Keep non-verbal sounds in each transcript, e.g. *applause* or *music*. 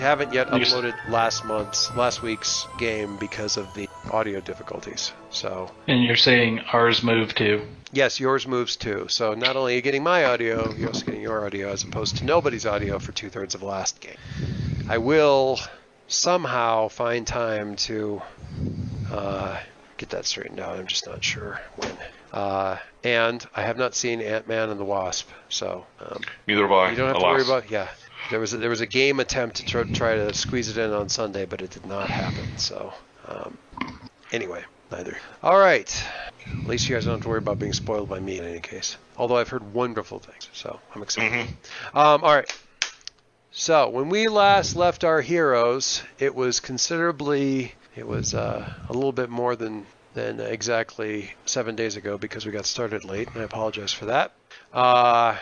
I haven't yet You s- uploaded last month's, last week's game because of the audio difficulties. So And you're saying ours moved too. yes, yours moves too. So not only are you getting my audio, you're also getting your audio as opposed to nobody's audio for two thirds of last game. I will somehow find time to uh, get that straightened out. I'm just not sure when. Uh, and I have not seen Ant Man and the Wasp, so um, Neither have I. you don't have alas. to worry about. Yeah, there was a, there was a game attempt to try, try to squeeze it in on Sunday, but it did not happen. So um, anyway, neither. All right. At least you guys don't have to worry about being spoiled by me in any case. Although I've heard wonderful things, so I'm excited. Um, all right. So when we last left our heroes, it was considerably, it was uh, a little bit more than than exactly seven days ago because we got started late, and I apologize for that. Uh,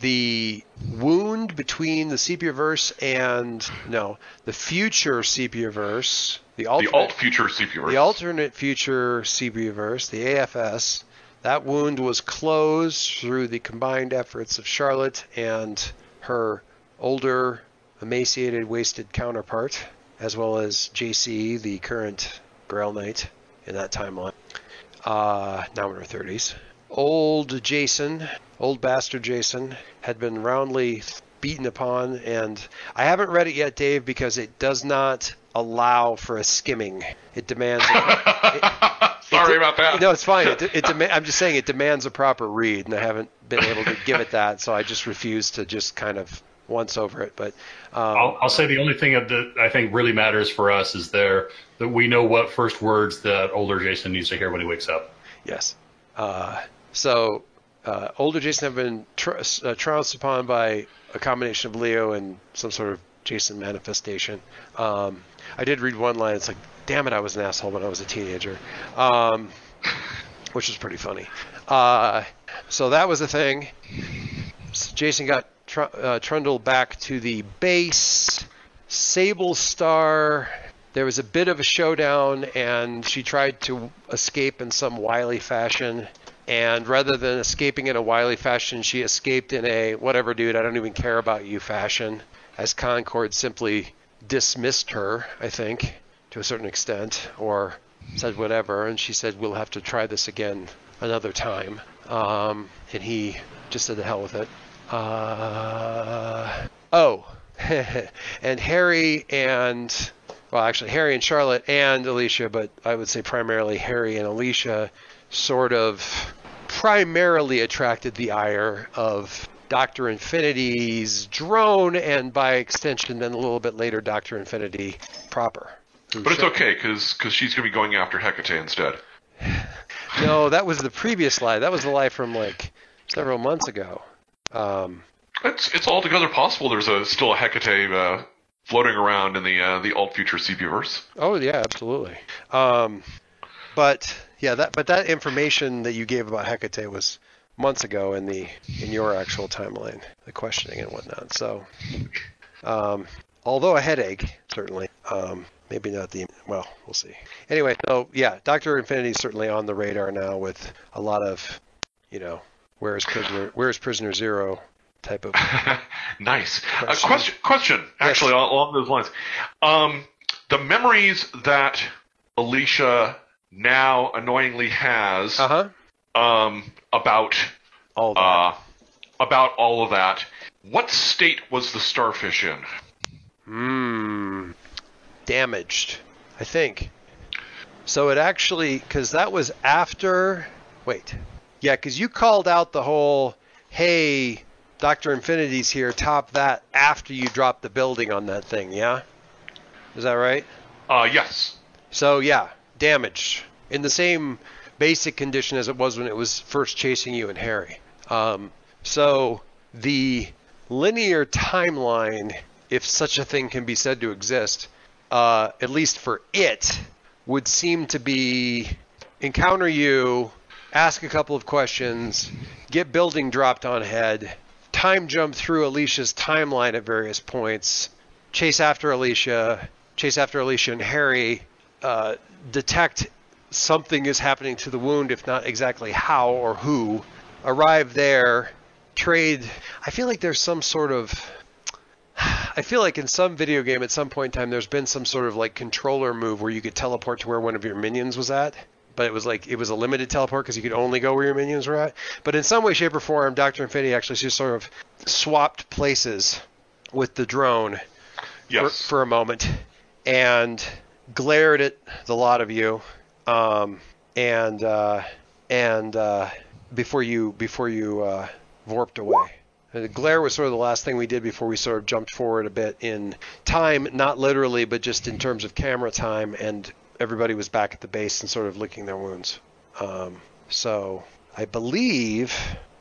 the wound between the Sepiaverse and no, the future Sepiaverse, the The alternate, alt future CP the alternate future Sepiaverse, the AFS, that wound was closed through the combined efforts of Charlotte and her older, emaciated, wasted counterpart, as well as JC, the current Grail Knight in that timeline, uh, now in her 30s. Old Jason, old bastard Jason, had been roundly beaten upon, and I haven't read it yet, Dave, because it does not allow for a skimming. It demands. *laughs* it, Sorry it- about that. No, it's fine. It, it *laughs* dema- I'm just saying it demands a proper read, and I haven't been able to give it that, so I just refuse to just kind of once over it. But um, I'll, I'll say the only thing that I think really matters for us is there that we know what first words that older Jason needs to hear when he wakes up. Yes. Uh, so uh, older Jason have been tr- uh, trounced upon by a combination of Leo and some sort of Jason manifestation. Um, I did read one line. It's like, "Damn it, I was an asshole when I was a teenager," um, which was pretty funny. Uh, so that was the thing. So Jason got tr- uh, trundled back to the base. Sable Star. There was a bit of a showdown, and she tried to escape in some wily fashion. And rather than escaping in a wily fashion, she escaped in a whatever, dude, I don't even care about you fashion. As Concord simply dismissed her, I think, to a certain extent, or said whatever. And she said, We'll have to try this again another time. Um, and he just said, The hell with it. Uh, oh, *laughs* and Harry and well, actually Harry and Charlotte and Alicia, but I would say primarily Harry and Alicia, sort of primarily attracted the ire of Doctor Infinity's drone, and by extension, then a little bit later, Doctor Infinity proper. But it's okay because she's going to be going after Hecate instead. *sighs* No, that was the previous lie. That was the lie from like several months ago. Um, It's it's altogether possible. There's a still a Hecate uh, floating around in the uh, the alt future CP-verse. Oh yeah, absolutely. Um, but yeah, that but that information that you gave about Hecate was months ago in the in your actual timeline, the questioning and whatnot. So, um, although a headache certainly, um, maybe not the well, we'll see. Anyway, so yeah, Doctor Infinity is certainly on the radar now with a lot of, you know, where is prisoner where is prisoner zero type of *laughs* nice. A Question. question. Question. Actually, al- along those lines, um, the memories that Alicia now annoyingly has uh huh um, about all that. uh, about all of that. What state was the starfish in? Hmm. Damaged, I think. So it actually, because that was after. Wait. Yeah, because you called out the whole, hey, Dr. Infinity's here, top that after you dropped the building on that thing, yeah? Is that right? Uh, yes. So, yeah, damaged. In the same basic condition as it was when it was first chasing you and Harry. Um, so, the linear timeline, if such a thing can be said to exist, uh, at least for it, would seem to be encounter you, ask a couple of questions, get building dropped on head, time jump through Alicia's timeline at various points, chase after Alicia, chase after Alicia and Harry, uh, detect something is happening to the wound, if not exactly how or who, arrive there, trade. I feel like there's some sort of. I feel like in some video game at some point in time, there's been some sort of like controller move where you could teleport to where one of your minions was at. But it was like it was a limited teleport because you could only go where your minions were at. But in some way, shape, or form, Doctor Infinity actually just sort of swapped places with the drone for, for a moment and glared at the lot of you, um, and uh, and uh, before you before you uh, warped away. Uh, The glare was sort of the last thing we did before we sort of jumped forward a bit in time, not literally, but just in terms of camera time, and everybody was back at the base and sort of licking their wounds. Um, so I believe,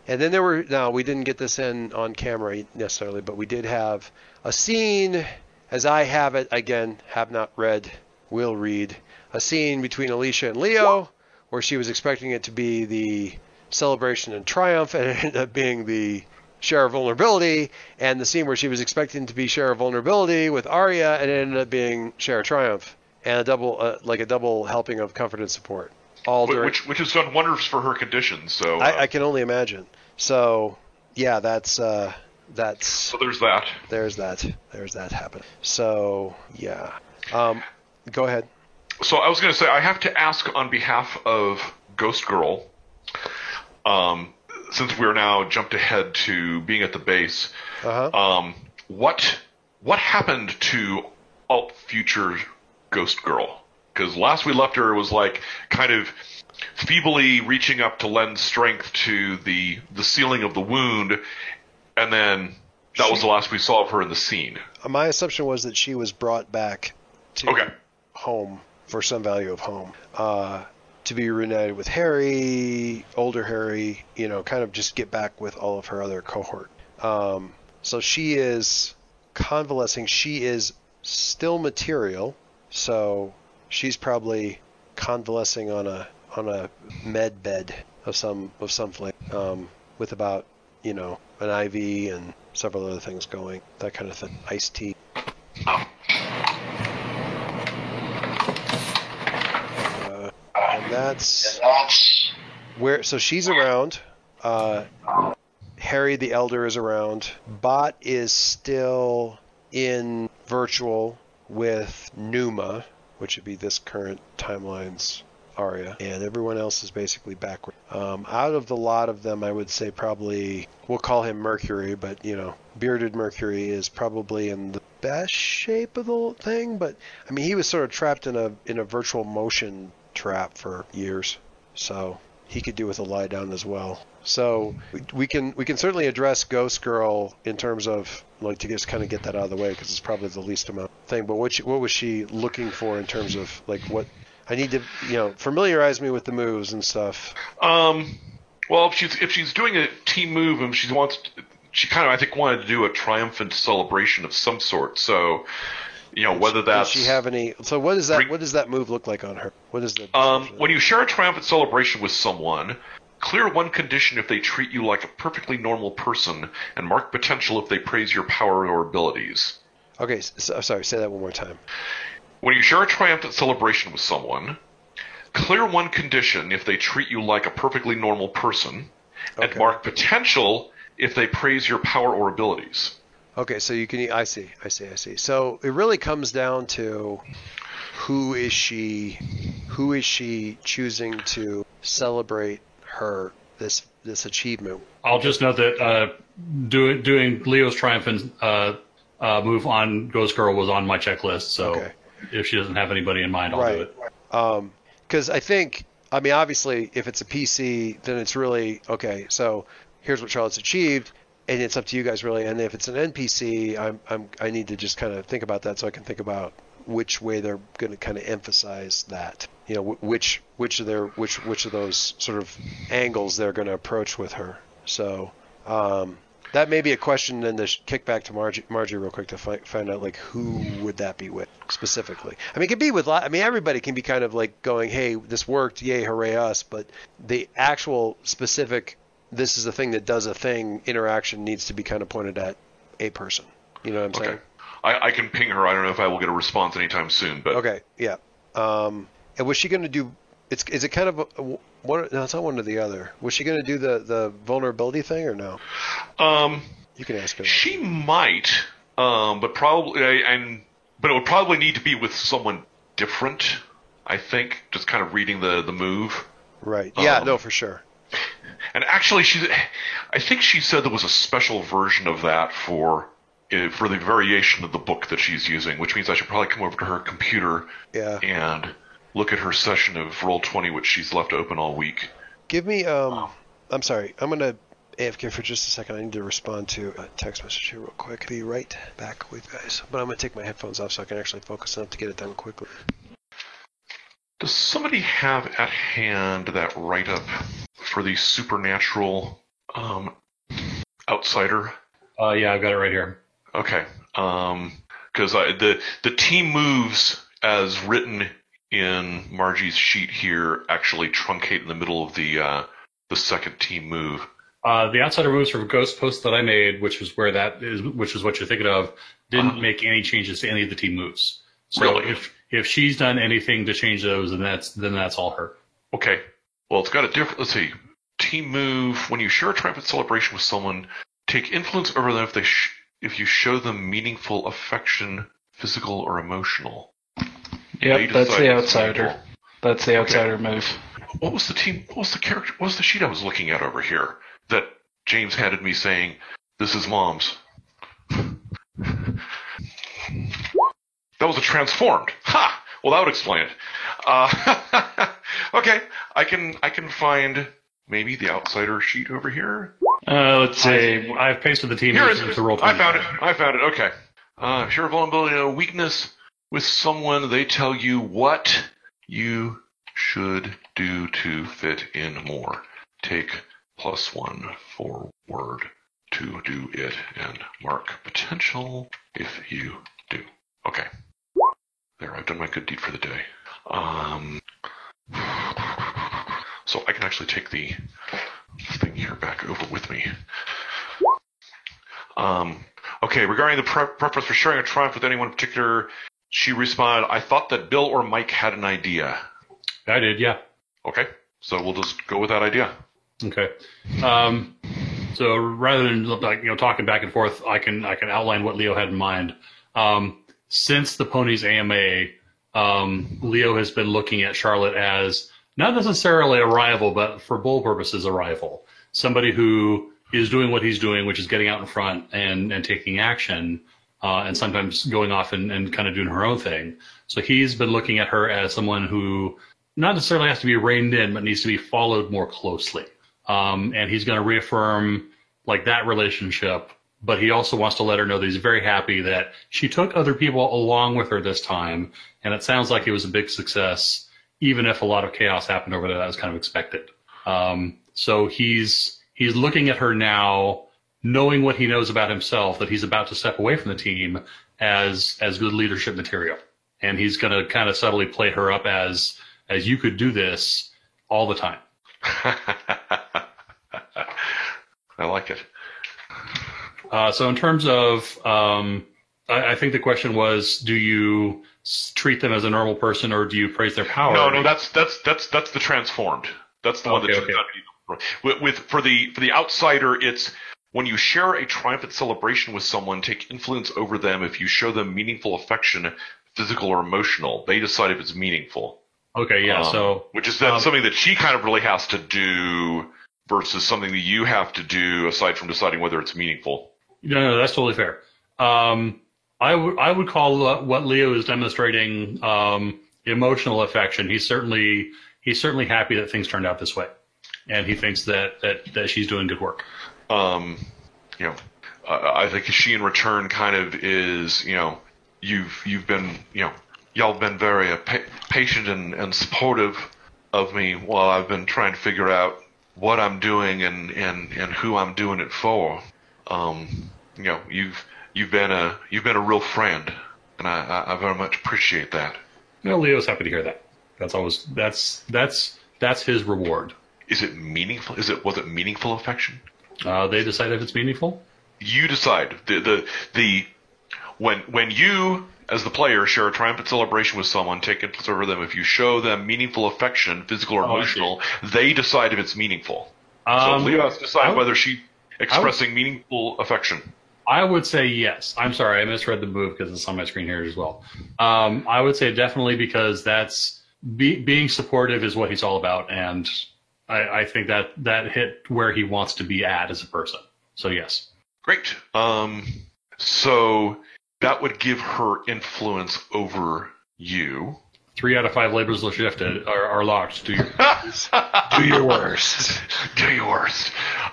and then there were no, we didn't get this in on camera necessarily, but we did have a scene, as I have it again, have not read, will read, a scene between Alicia and Leo, where she was expecting it to be the celebration and triumph, *laughs* and it ended up being the share of vulnerability, and the scene where she was expecting to be share of vulnerability with Arya, and it ended up being share of triumph, and a double, uh, like a double helping of comfort and support. All during, which which has done wonders for her condition. So uh, I, I can only imagine. So, yeah, that's uh, that's so there's that. there's that there's that happening So, yeah. Um, go ahead. So I was going to say I have to ask on behalf of Ghost Girl, um, since we're now jumped ahead to being at the base. Uh huh. Um, what what happened to alt future Ghost Girl? Because last we left her it was like kind of feebly reaching up to lend strength to the the sealing of the wound, and then that was the last we saw of her in the scene. My assumption was that she was brought back to Okay. Home for some value of home. Uh, to be reunited with Harry, older Harry, you know, kind of just get back with all of her other cohort. Um, so she is convalescing. She is still material, so she's probably convalescing on a on a med bed of some of some flavor, um, with about you know an IV and several other things going, that kind of thing. Iced tea. Uh, that's where. So she's around. Uh, Harry the Elder is around. Bot is still in virtual with Numa, which would be this current timeline's Arya, and everyone else is basically backward. Um, out of the lot of them, I would say probably we'll call him Mercury, but you know, bearded Mercury is probably in the best shape of the thing. But I mean, he was sort of trapped in a in a virtual motion trap for years, so he could do with a lie down as well. So we, can we can certainly address Ghost Girl in terms of like to just kind of get that out of the way because it's probably the least amount thing. But what she, what was she looking for in terms of like what I need to you know familiarize me with the moves and stuff. Um, well, if she's if she's doing a team move and she wants, to, she kind of I think wanted to do a triumphant celebration of some sort. So, you know, whether that's Does she have any? So what does that Bring- what does that move look like on her? What is the um, when you share a triumphant celebration with someone, clear one condition if they treat you like a perfectly normal person, and mark potential if they praise your power or abilities. okay? So, sorry, say that one more time. When you share a triumphant celebration with someone, clear one condition if they treat you like a perfectly normal person, and Okay. mark potential if they praise your power or abilities. Okay, so you can. I see. I see. I see. So it really comes down to who is she? Who is she choosing to celebrate her this this achievement? I'll just note that uh, doing doing Leo's triumphant uh, uh, move on Ghost Girl was on my checklist. So Okay. if she doesn't have anybody in mind, I'll do Right. it. Because I think, I mean, obviously, if it's a PC, then it's really okay. So here's what Charlotte's achieved, and it's up to you guys really. And if it's an NPC, I'm, I'm I need to just kind of think about that so I can think about which way they're going to kind of emphasize that. You know, wh- which which of their which which of those sort of angles they're going to approach with her. So. Um, that may be a question then to kick back to Margie, Margie real quick to fi- find out like who would that be with specifically. I mean, it could be with. I mean, everybody can be kind of like going, "Hey, this worked, yay, hooray us!" But the actual specific, this is the thing that does a thing interaction needs to be kind of pointed at a person. You know what I'm Okay. saying? I, I can ping her. I don't know if I will get a response anytime soon, but Okay, yeah. Um, and was she going to do? It's is it kind of a, a- one? No, it's not one or the other. Was she going to do the the vulnerability thing or no? um, You can ask her. she might. Um, but probably and but it would probably need to be with someone different. I think just kind of reading the the move. Right. Yeah. Um, no, for sure. And actually, she, I think she said there was a special version of that for uh, for the variation of the book that she's using, which means I should probably come over to her computer Yeah. and look at her session of Roll Twenty, which she's left open all week. Give me. Um. I'm sorry. I'm gonna AFK for just a second. I need to respond to a text message here real quick. Be right back with you guys. But I'm gonna take my headphones off so I can actually focus enough to get it done quickly. Does somebody have at hand that write up for the supernatural um, outsider? Uh, yeah, I've got it right here. Okay. Um 'cause because the the team moves as written in Margie's sheet here actually truncate in the middle of the uh, the second team move. Uh, the outsider moves from Ghost Post that I made, which was where that is, which is what you're thinking of, didn't Uh-huh. make any changes to any of the team moves. So Really? if if she's done anything to change those, then that's then that's all her. Okay. Well, it's got a different. Let's see. Team move. When you share a triumphant celebration with someone, take influence over them if they sh- if you show them meaningful affection, physical or emotional. They Yep, that's the outsider. meaningful. That's the outsider move. What was the team? What was the character? What was the sheet I was looking at over here that James handed me saying, "This is mom's." *laughs* That was a transformed. Ha! Well, that would explain it. Uh, *laughs* okay, I can I can find maybe the outsider sheet over here. Uh, let's see. I've pasted the team Here it is. I found it. I found it. Okay. Uh, share vulnerability a weakness with someone. They tell you what you should do to fit in more. Take plus one forward to do it and mark potential if you do. Okay. There, I've done my good deed for the day. Um, so I can actually take the thing here back over with me. Um, okay, regarding the pre- preference for sharing a triumph with anyone in particular, she responded, I thought that Bill or Mike had an idea. I did, yeah. Okay, so we'll just go with that idea. Okay. Um, so rather than like you know talking back and forth, I can I can outline what Leo had in mind. Um, since the ponies AMA, um, Leo has been looking at Charlotte as not necessarily a rival, but for bull purposes, a rival. Somebody who is doing what he's doing, which is getting out in front and and taking action, uh, and sometimes going off and, and kind of doing her own thing. So he's been looking at her as someone who not necessarily has to be reined in, but needs to be followed more closely. Um, and he's going to reaffirm like that relationship, but he also wants to let her know that he's very happy that she took other people along with her this time, and it sounds like it was a big success, even if a lot of chaos happened over there that was kind of expected. Um, so he's he's looking at her now, knowing what he knows about himself, that he's about to step away from the team as as good leadership material, and he's going to kind of subtly play her up as as you could do this all the time. *laughs* I like it. Uh, so in terms of, um, I, I think the question was, do you treat them as a normal person or do you praise their power? No, no, that's that's that's that's the transformed. That's the one that Okay, turns okay. out to be with, with for the for the outsider. It's when you share a triumphant celebration with someone, take influence over them. If you show them meaningful affection, physical or emotional, they decide if it's meaningful. Okay, yeah. Um, so which is then um, something that she kind of really has to do versus something that you have to do aside from deciding whether it's meaningful. No, no, that's totally fair. Um, I would I would call uh, what Leo is demonstrating um, emotional affection. He's certainly he's certainly happy that things turned out this way, and he thinks that that that she's doing good work. um, you know, uh, I think she in return kind of is, you know, you've you've been, you know, y'all been very uh, pa- patient and, and supportive of me while I've been trying to figure out what I'm doing and, and, and who I'm doing it for. Um, you know, you've you've been a you've been a real friend, and I, I, I very much appreciate that. You know, Leo's happy to hear that. That's always that's that's that's his reward. Is it meaningful? Is it was it meaningful affection? Uh, they decide if it's meaningful. you decide the the the when when you as the player share a triumphant celebration with someone, take influence over them. If you show them meaningful affection, physical or Oh, emotional, they decide if it's meaningful. Um, so Leo has to decide would- whether she expressing meaningful affection. I would say yes. I'm sorry, I misread the move because it's on my screen here as well. Um, I would say definitely because that's be, being supportive is what he's all about, and I, I think that that hit where he wants to be at as a person. So yes. Great. Um, so that would give her influence over you. Three out of five labels are shifted are, are locked. Do your *laughs* Do your worst. *laughs* Do your worst.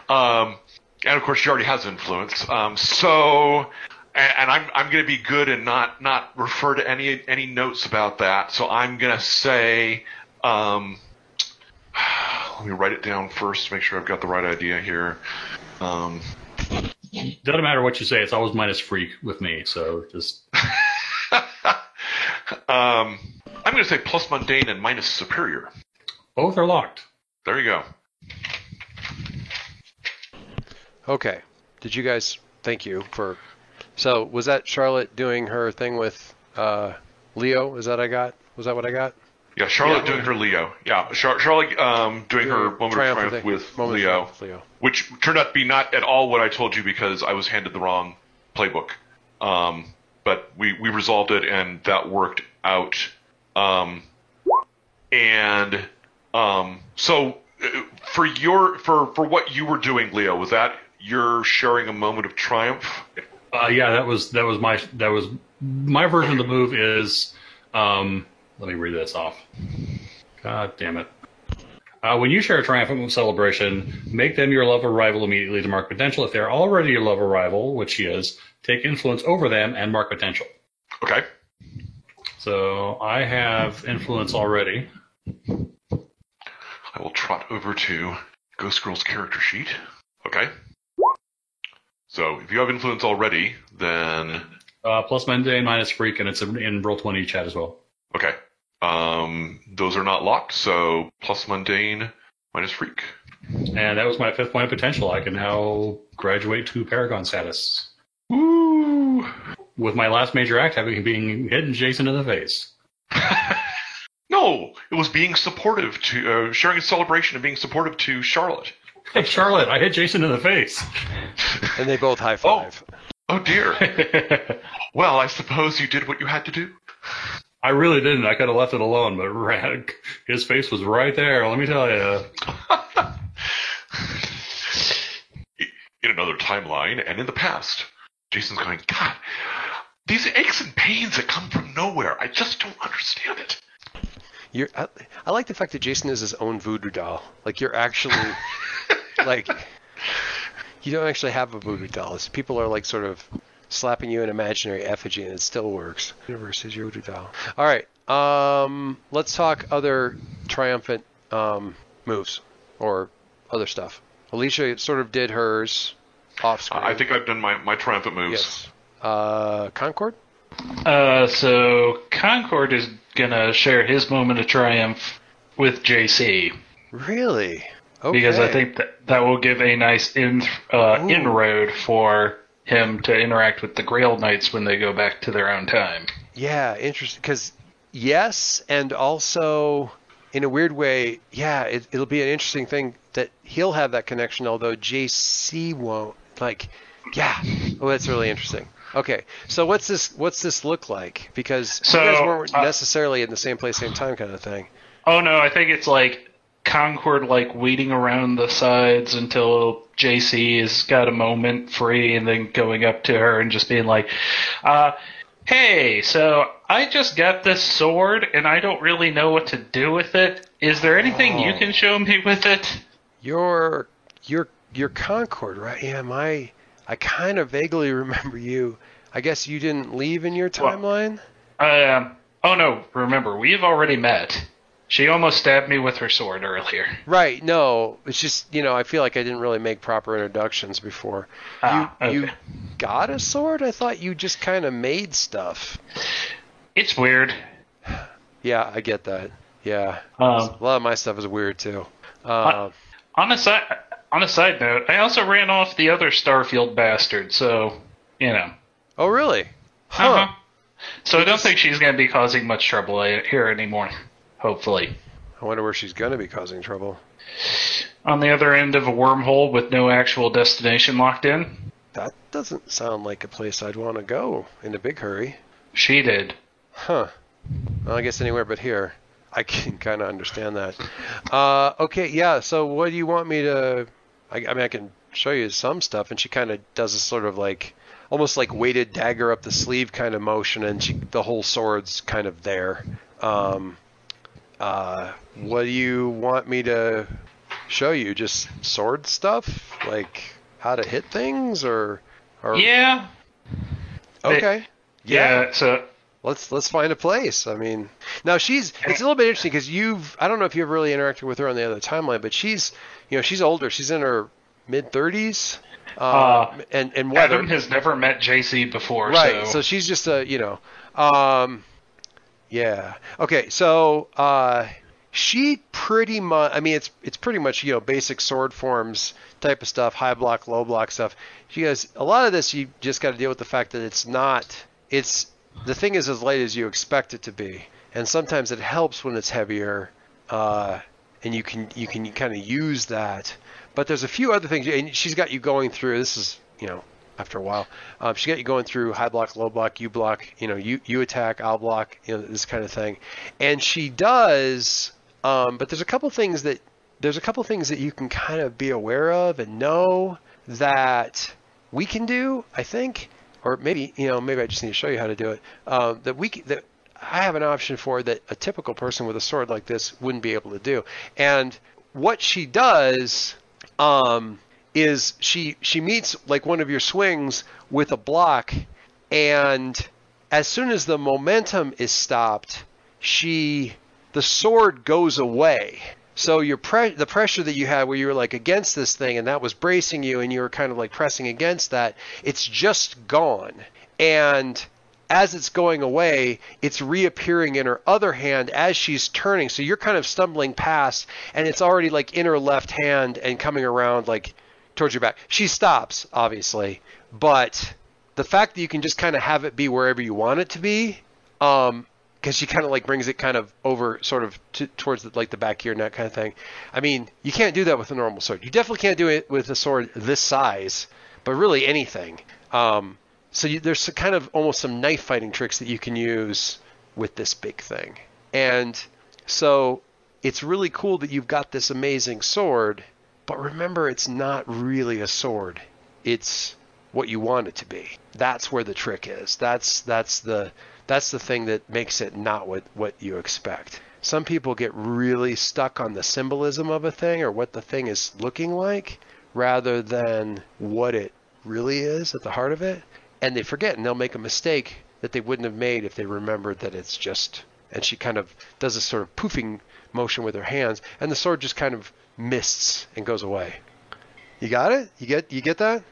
Um, and of course, she already has influence. Um, so, and, and I'm I'm going to be good and not not refer to any any notes about that. So I'm going to say, um, *sighs* let me write it down first to make sure I've got the right idea here. Um, doesn't matter what you say. It's always minus freak with me. So just *laughs* um, I'm going to say plus mundane and minus superior. both are locked. There you go. Okay. Did you guys? Thank you for. So was that Charlotte doing her thing with uh, Leo? Is that I got? Was that what I got? Yeah, Charlotte Yeah. doing her Leo. Yeah, Char- Charlotte um, doing her moment of Triumphant triumph with Moment Leo. triumph Leo. which turned out to be not at all what I told you because I was handed the wrong playbook. Um, but we, we resolved it and that worked out. Um, and um, so uh, for your for for what you were doing, Leo, was that you're sharing a moment of triumph? Uh, yeah, that was that was my that was my version of the move is. Um, let me read this off. God damn it. Uh, when you share a triumphant celebration, make them your love rival immediately to mark potential. If they're already your love rival, which he is, take influence over them and mark potential. Okay. So I have influence already. I will trot over to Ghost Girl's character sheet. Okay. So if you have influence already, then Uh, plus mundane minus freak, and it's in in roll twenty chat as well. Okay. Um, those are not locked, so plus mundane minus freak. And that was my fifth point of potential. I can now graduate to Paragon status. Woo! With my last major act having being hitting Jason in the face. *laughs* no, it was being supportive to uh, sharing a celebration and being supportive to Charlotte. Hey Charlotte, I hit Jason in the face. And they both high five. Oh, oh dear. *laughs* well, I suppose you did what you had to do. I really didn't. I could have left it alone, but Rad, his face was right there. Let me tell you. In another timeline and in the past, Jason's going, God, these aches and pains that come from nowhere, I just don't understand it. You're, I, I like the fact that Jason is his own voodoo doll. Like you're actually, *laughs* like, you don't actually have a voodoo doll. It's, people are like sort of slapping you an imaginary effigy, and it still works. Universe is your voodoo doll. All right, um, let's talk other triumphant um, moves or other stuff. Alicia sort of did hers off screen. I think I've done my, my triumphant moves. yes. Uh, Concord. Uh, so Concord is gonna share his moment of triumph with JC Really? Okay. because I think that that will give a nice in, uh, inroad for him to interact with the Grail Knights when they go back to their own time. Yeah, interesting. Because yes, and also in a weird way, yeah, it, it'll be an interesting thing that he'll have that connection, although JC won't. Like, yeah, oh, that's really interesting. Okay, so what's this? What's this look like? Because So, you guys weren't uh, necessarily in the same place, same time, kind of thing. Oh no, I think it's like Concord like waiting around the sides until JC has got a moment free and then going up to her and just being like, uh, hey, so I just got this sword and I don't really know what to do with it. Is there anything you Oh. can show me with it? You're you're you're Concord, right? Yeah, my I kind of vaguely remember you. I guess you didn't leave in your Well- timeline. Um, oh no, remember, we've already met. She almost stabbed me with her sword earlier. Right. No, it's just you know I feel like I didn't really make proper introductions before. Ah, you you got a sword? I thought you just kind of made stuff. It's weird. Yeah, I get that. Yeah, Um, a lot of my stuff is weird too. Uh, On a side, on a side note, I also ran off the other Starfield bastard, so you know. oh really? Huh. Uh-huh. So I don't think she's going to be causing much trouble here anymore. Hopefully. I wonder where she's gonna be causing trouble. On the other end of a wormhole with no actual destination locked in. that doesn't sound like a place I'd want to go in a big hurry. She did. Huh. Well, I guess anywhere but here. I can kind of understand that. Uh, okay, yeah. So, what do you want me to? I, I mean, I can show you some stuff, and she kind of does a sort of like, almost like weighted dagger up the sleeve kind of motion, and she the whole sword's kind of there. Um, uh, what do you want me to show you? Just sword stuff, like how to hit things, or, or Yeah. okay, Yeah. So let's let's find a place. I mean, now she's it's a little bit interesting because you've I don't know if you've really interacted with her on the other timeline, but she's you know she's older. She's in her mid thirties, uh, Uh, and and whether Adam has never met JC before. right. So, So she's just a you know, um, yeah. Okay, so uh, she pretty much. I mean, it's it's pretty much you know basic sword forms type of stuff, high block, low block stuff. She goes a lot of this. You just got to deal with the fact that it's not. It's the thing is as light as you expect it to be, and sometimes it helps when it's heavier, uh, and you can you can kind of use that. But there's a few other things, and she's got you going through. This is you know after a while. Um, she got you going through high block, low block, you block, you know, you you attack, I'll block, you know, this kind of thing. And she does, um, but there's a couple things that there's a couple things that you can kind of be aware of and know that we can do. I think, or maybe you know, maybe I just need to show you how to do it. Um, that we that I have an option for that a typical person with a sword like this wouldn't be able to do. And what she does um, is she she meets like one of your swings with a block, and as soon as the momentum is stopped, she the sword goes away. So your pre- the pressure that you had where you were like against this thing and that was bracing you and you were kind of like pressing against that, it's just gone. And as it's going away, it's reappearing in her other hand as she's turning. So you're kind of stumbling past, and it's already like in her left hand and coming around like towards your back. She stops, obviously, but the fact that you can just kind of have it be wherever you want it to be, um, because she kind of like brings it kind of over, sort of to, towards the, like the back here your neck kind of thing. I mean, you can't do that with a normal sword. You definitely can't do it with a sword this size, but really anything. Um, so you, there's kind of almost some knife fighting tricks that you can use with this big thing. And so it's really cool that you've got this amazing sword, but remember it's not really a sword. It's what you want it to be. That's where the trick is. That's that's the that's the thing that makes it not what what you expect. Some people get really stuck on the symbolism of a thing or what the thing is looking like rather than what it really is at the heart of it. And they forget and they'll make a mistake that they wouldn't have made if they remembered that it's just and she kind of does this sort of poofing motion with her hands and the sword just kind of mists and goes away. You got it? You get you get that?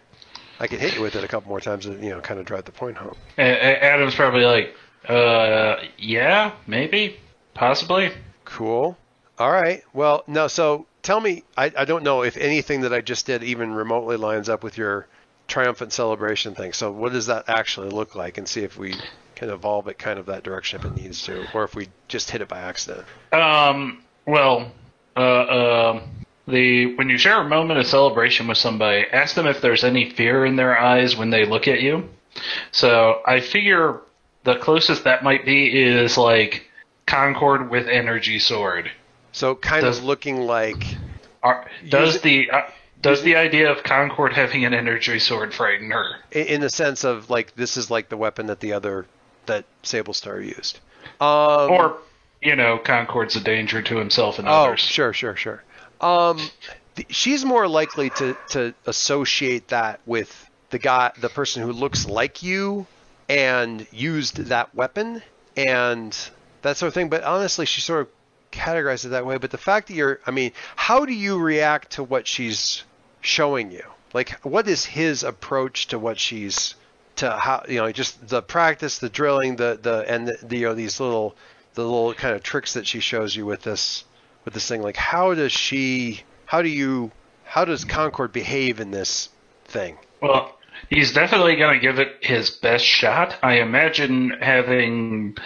I could hit you with it a couple more times to you know kind of drive the point home. A- A- Adam's probably like, uh, yeah, maybe, possibly. cool. All right. Well no so tell me I, I don't know if anything that i just did even remotely lines up with your triumphant celebration thing. So what does that actually look like? And see if we can evolve it kind of that direction if it needs to or if we just hit it by accident. Um, well, uh, um, the when you share a moment of celebration with somebody, ask them if there's any fear in their eyes when they look at you. So I figure the closest that might be is like Concord with energy sword. So kind Does- of looking like Are, does the uh, does the idea of Concord having an energy sword frighten her? in the sense of like this is like the weapon that the other that Sable Star used. Um, Or you know, Concord's a danger to himself and oh, others. sure, sure, sure. Um, th- she's more likely to to associate that with the guy, the person who looks like you and used that weapon and that sort of thing. But honestly, she sort of categorized it that way. But the fact that you're, I mean, how do you react to what she's showing you? Like, what is his approach to what she's to how you know just the practice, the drilling, the the and the, the you know these little the little kind of tricks that she shows you with this with this thing. Like, how does she? How do you? How does Concord behave in this thing? Well, he's definitely going to give it his best shot. I imagine having.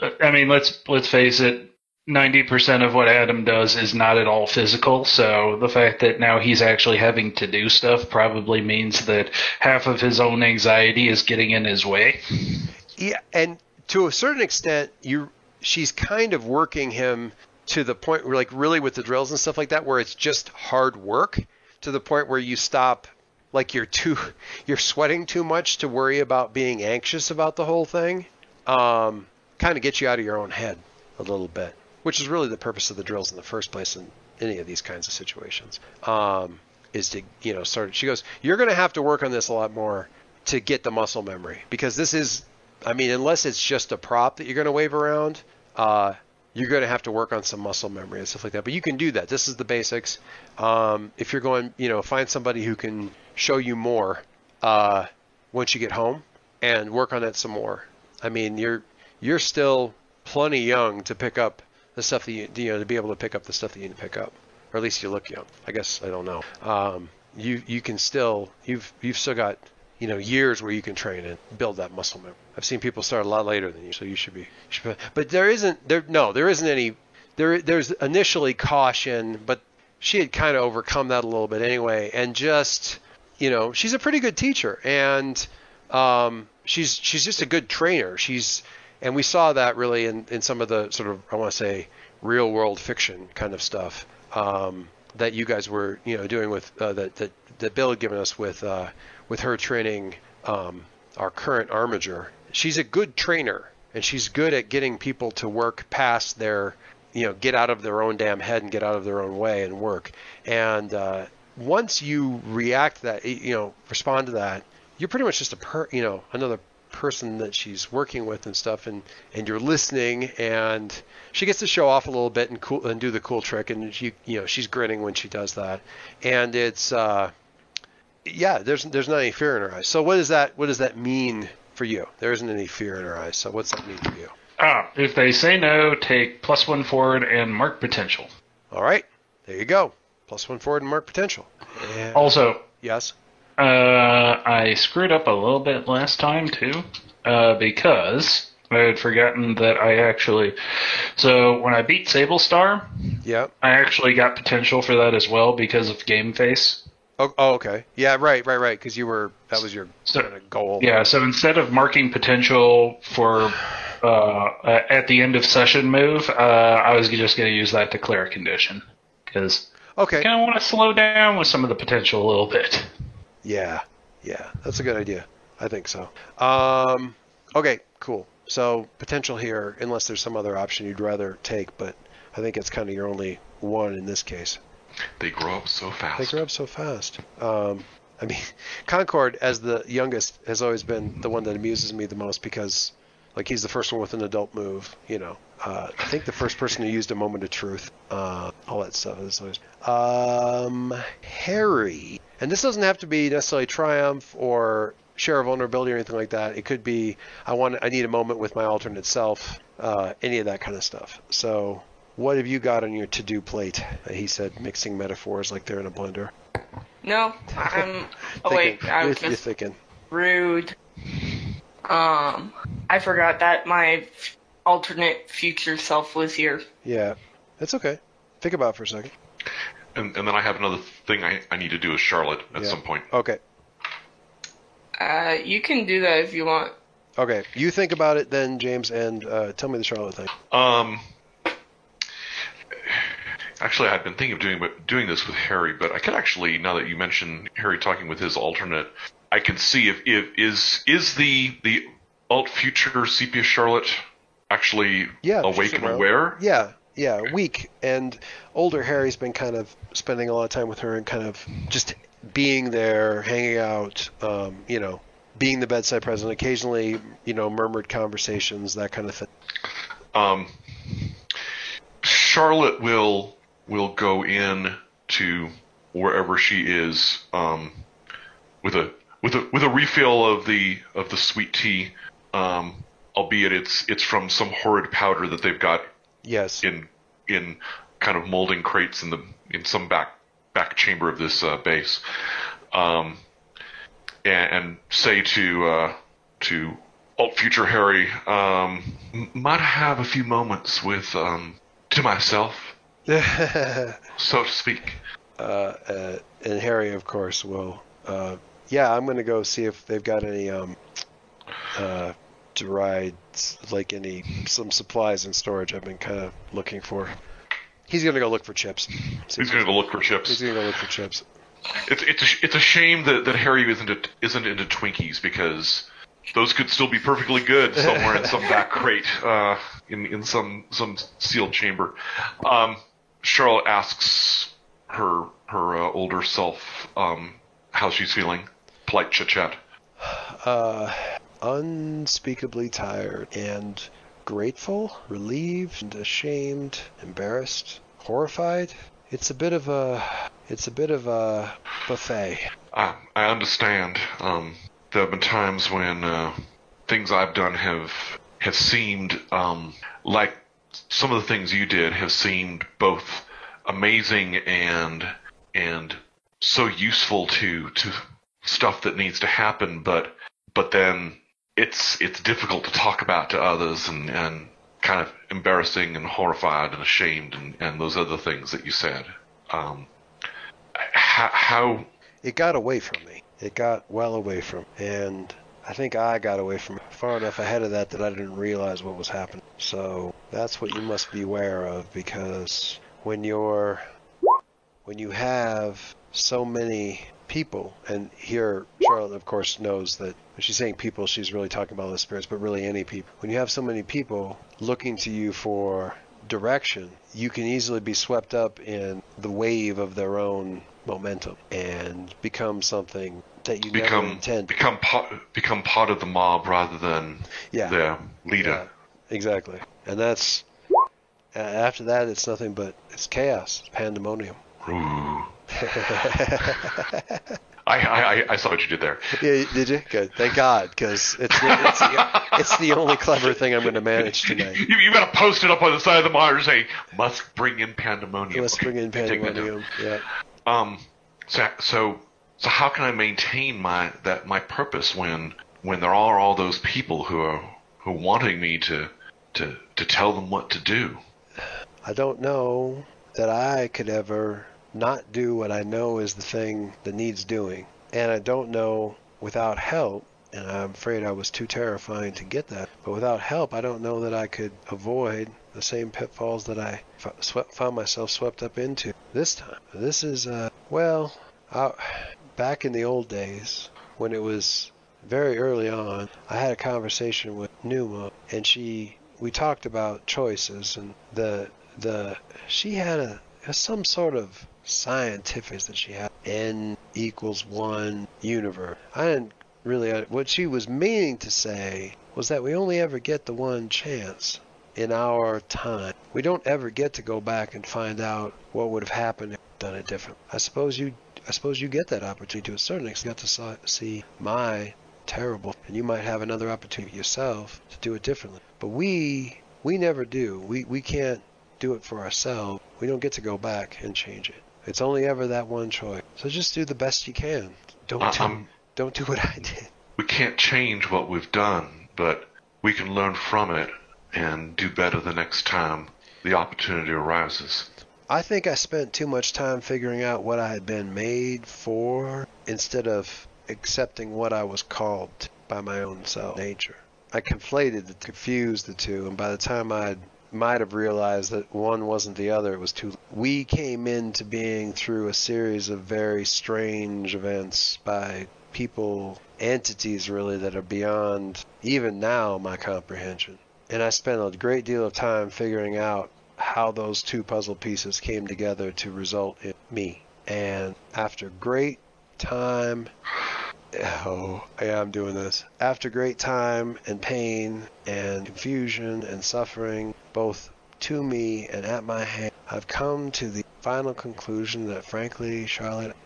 Uh, I mean, let's let's face it. 90% of what Adam does is not at all physical, so the fact that now he's actually having to do stuff probably means that half of his own anxiety is getting in his way. Yeah, and to a certain extent, you she's kind of working him to the point where, like, really with the drills and stuff like that, where it's just hard work to the point where you stop, like, you're too, you're sweating too much to worry about being anxious about the whole thing. Um, kind of gets you out of your own head a little bit, which is really the purpose of the drills in the first place in any of these kinds of situations. Um, is to you know start. She goes, you're going to have to work on this a lot more to get the muscle memory because this is, I mean, unless it's just a prop that you're going to wave around, uh, you're going to have to work on some muscle memory and stuff like that. But you can do that. This is the basics. Um, if you're going, you know, find somebody who can show you more uh, once you get home and work on it some more. I mean, you're you're still plenty young to pick up the stuff that you, you know to be able to pick up the stuff that you need to pick up, or at least you look young. I guess I don't know. Um, you you can still you've you've still got you know years where you can train and build that muscle memory. I've seen people start a lot later than you, so you should be. You should be but there isn't there no there isn't any there there's initially caution, but she had kind of overcome that a little bit anyway, and just you know she's a pretty good teacher and um, she's she's just a good trainer. She's and we saw that really in, in some of the sort of I want to say real world fiction kind of stuff um, that you guys were you know doing with uh, that, that that Bill had given us with uh, with her training um, our current armiger. She's a good trainer and she's good at getting people to work past their you know get out of their own damn head and get out of their own way and work and uh, once you react to that you know respond to that you're pretty much just a per you know another person that she's working with and stuff and and you're listening and she gets to show off a little bit and cool and do the cool trick and she you know she's grinning when she does that. And it's uh yeah there's there's not any fear in her eyes. So what does that what does that mean for you? There isn't any fear in her eyes. So what's that mean for you? Ah, if they say no, take plus one forward and mark potential. all right. There you go plus one forward and mark potential and, Also, yes uh, I screwed up a little bit last time too, uh, because I had forgotten that I actually. So when I beat Sable Star, yeah I actually got potential for that as well because of Game Face. oh, oh okay yeah right right right because you were that was your So- kind of goal Yeah, so instead of marking potential for uh, at the end of session move, uh, I was just going to use that to clear a condition because okay I kind of want to slow down with some of the potential a little bit. Yeah, yeah, that's a good idea. I think so. Um, okay, cool. So potential here, unless there's some other option you'd rather take, but I think it's kind of your only one in this case. They grow up so fast. They grow up so fast. Um, I mean, *laughs* Concord, as the youngest, has always been the one that amuses me the most because, like, he's the first one with an adult move. You know, uh, I think the first person who used a moment of truth, uh, all that stuff is always. Um, Harry, and this doesn't have to be necessarily triumph or share a vulnerability or anything like that. It could be I want I need a moment with my alternate self, uh, any of that kind of stuff. So. What have you got on your to-do plate? He said, mixing metaphors like they're in a blender. No, *laughs* I'm awake. Thinking- I you're, was you're just thinking. rude. Um, I forgot that my alternate future self was here. Yeah, that's okay. Think about it for a second. And, and then I have another thing I, I need to do with Charlotte at Yeah. some point. Okay, Uh, you can do that if you want. okay. You think about it then, James, and uh, tell me the Charlotte thing. Um, actually, I've been thinking of doing doing this with Harry, but I could actually, now that you mention Harry talking with his alternate, I can see if, if is is the the alt future sepia Charlotte actually Yeah, awake and aware? Yeah, yeah. Weak and older Harry's been kind of spending a lot of time with her and kind of just being there, hanging out. Um, you know, being the bedside present. Occasionally, you know, murmured conversations, that kind of thing. Um, Charlotte will will go in to wherever she is um, with a with a with a refill of the of the sweet tea, um, albeit it's it's from some horrid powder that they've got Yes. in in kind of molding crates in the in some back back chamber of this uh, base, um, and, and say to uh, to alt future Harry, um, might have a few moments with um, to myself, uh, *laughs* so to speak. uh, and Harry, of course, will. Yeah, I'm gonna go see if they've got any um, uh, dried, like any some supplies in storage. I've been kind of looking for. He's gonna go look for chips. He's going to go look for chips. He's gonna go look for chips. It's it's a, it's a shame that, that Harry isn't a, isn't into Twinkies because those could still be perfectly good somewhere in some back crate, uh, in in some some sealed chamber. Um, Charlotte asks her her uh, older self um, how she's feeling. Polite chit chat. Uh, unspeakably tired and grateful, relieved, and ashamed, embarrassed, horrified. It's a bit of a, it's a bit of a buffet. I I understand. Um, there have been times when uh, things I've done have have seemed um, like some of the things you did have seemed both amazing and and so useful to to stuff that needs to happen, but but then it's it's difficult to talk about to others and and kind of embarrassing and horrified and ashamed and, and those other things that you said. Um, how, how It got away from me. It got well away from, and I think I got away from far enough ahead of that that I didn't realize what was happening. So that's what you must be aware of because when you're when you have so many people, and here Charlotte, of course, knows that when she's saying people, she's really talking about the spirits, but really any people. When you have so many people looking to you for direction, you can easily be swept up in the wave of their own momentum and become something that you never become intended. become part become part of the mob rather than Yeah. their leader. Yeah, exactly. And that's after that, it's nothing but it's chaos, it's pandemonium. Ooh. *laughs* I, I I- saw what you did there. Yeah, did you? Good. Thank God, because it's the, it's, the, it's the only clever thing I'm going to manage tonight. *laughs* You, you got to post it up on the side of the monitor saying "Must bring in pandemonium." Let's bring in Take that down. pandemonium. Yeah. Um. So so so how can I maintain my that my purpose when when there are all those people who are who are wanting me to to to tell them what to do? I don't know that I could ever not do what I know is the thing that needs doing. And I don't know without help, and I'm afraid I was too terrifying to get that, but without help, I don't know that I could avoid the same pitfalls that I swept, found myself swept up into this time. This is, uh, well, I, back in the old days when it was very early on, I had a conversation with Numa, and she, we talked about choices, and the, the, she had a, some sort of scientific that she had n equals one universe. I didn't really uh, what she was meaning to say was that we only ever get the one chance in our time. We don't ever get to go back and find out what would have happened if done it different. I suppose you I suppose you get that opportunity to a certain extent. You got to see my terrible and you might have another opportunity yourself to do it differently. But we we never do. We we can't do it for ourselves. We don't get to go back and change it. It's only ever that one choice. So just do the best you can. Don't I- do, I'm- don't do what I did. We can't change what we've done, but we can learn from it and do better the next time the opportunity arises. I think I spent too much time figuring out what I had been made for instead of accepting what I was called by my own self nature. I conflated, the, confused the two, and by the time I might have realized that one wasn't the other, it was too. We came into being through a series of very strange events by people, entities really that are beyond even now my comprehension. And I spent a great deal of time figuring out how those two puzzle pieces came together to result in me. And after great time, oh, yeah, I'm doing this. After great time and pain and confusion and suffering, both to me and at my hand, I've come to the final conclusion that, frankly, Charlotte,